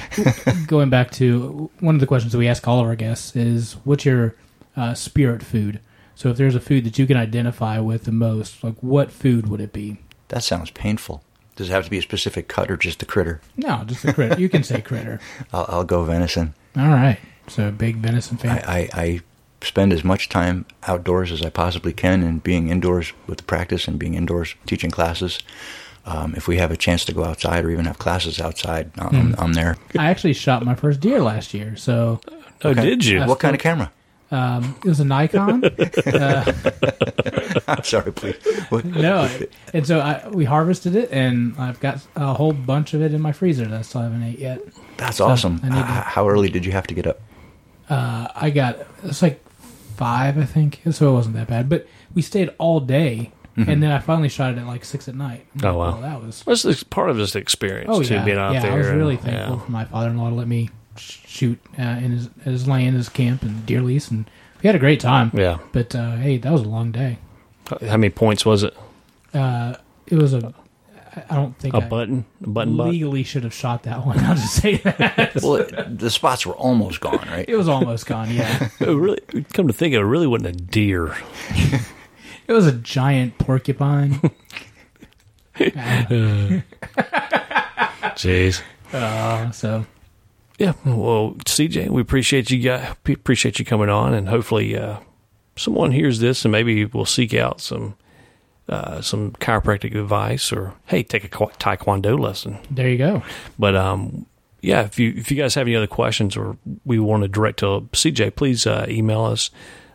[laughs] Going back to one of the questions that we ask all of our guests is, what's your uh, spirit food? So if there's a food that you can identify with the most, like what food would it be? That sounds painful. Does it have to be a specific cut or just a critter? No, just a critter. you can say critter. [laughs] I'll, I'll go venison. All right. So a big venison fan. I, I, I spend as much time outdoors as I possibly can and being indoors with the practice and being indoors teaching classes. Um, if we have a chance to go outside or even have classes outside, I'm, I'm there. I actually shot my first deer last year, so Oh, Okay. did you? What kind of camera? um, it was a Nikon. [laughs] I'm sorry, please. What? no, and so I, we harvested it, and I've got a whole bunch of it in my freezer that I still haven't ate yet. That's awesome. I to- H- How early did you have to get up? I got it's like five, I think, so it wasn't that bad. But we stayed all day, and then I finally shot it at like six at night. I'm Oh, like, wow. well, that was What's this part of this experience oh too? yeah, Being out yeah. there, I was and- really thankful yeah. for my father-in-law to let me shoot uh, in his his land, his camp and deer lease, and we had a great time. Yeah. But uh, hey, that was a long day. How many points was it? Uh, it was a I don't think A I button, a button butt. legally should have shot that one. [laughs] I'll just say that Well, it, the spots were almost gone, right? it was almost gone. Yeah, [laughs] It really, come to think of it, it really wasn't a deer. [laughs] it was a giant porcupine. [laughs] [laughs] Jeez. Uh, so Yeah. Well, CJ, we appreciate you guys. Appreciate you coming on, and hopefully, uh, someone hears this and maybe will seek out some uh, some chiropractic advice, or hey, take a taekwondo lesson. there you go. But um, yeah, if you if you guys have any other questions or we want to direct to CJ, please uh, email us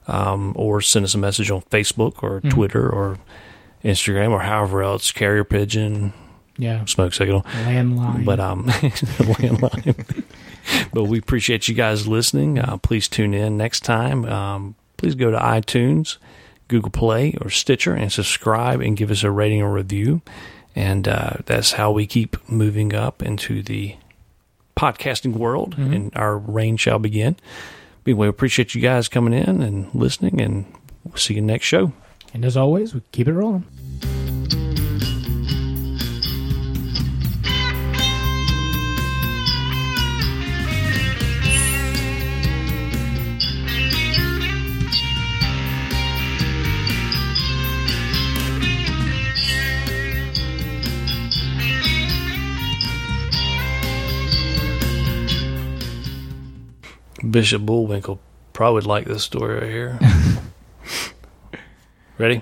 um, or send us a message on Facebook or Twitter or Instagram or however else, carrier pigeon, Yeah, smoke signal. landline. But um, [laughs] landline. [laughs] but we appreciate you guys listening. Uh, please tune in next time. Um, please go to iTunes, Google Play, or Stitcher and subscribe and give us a rating or review. And uh, that's how we keep moving up into the podcasting world, and our reign shall begin. Anyway, we appreciate you guys coming in and listening, and we'll see you next show. And as always, we keep it rolling. Bishop Bullwinkle probably would like this story right here. [laughs] Ready?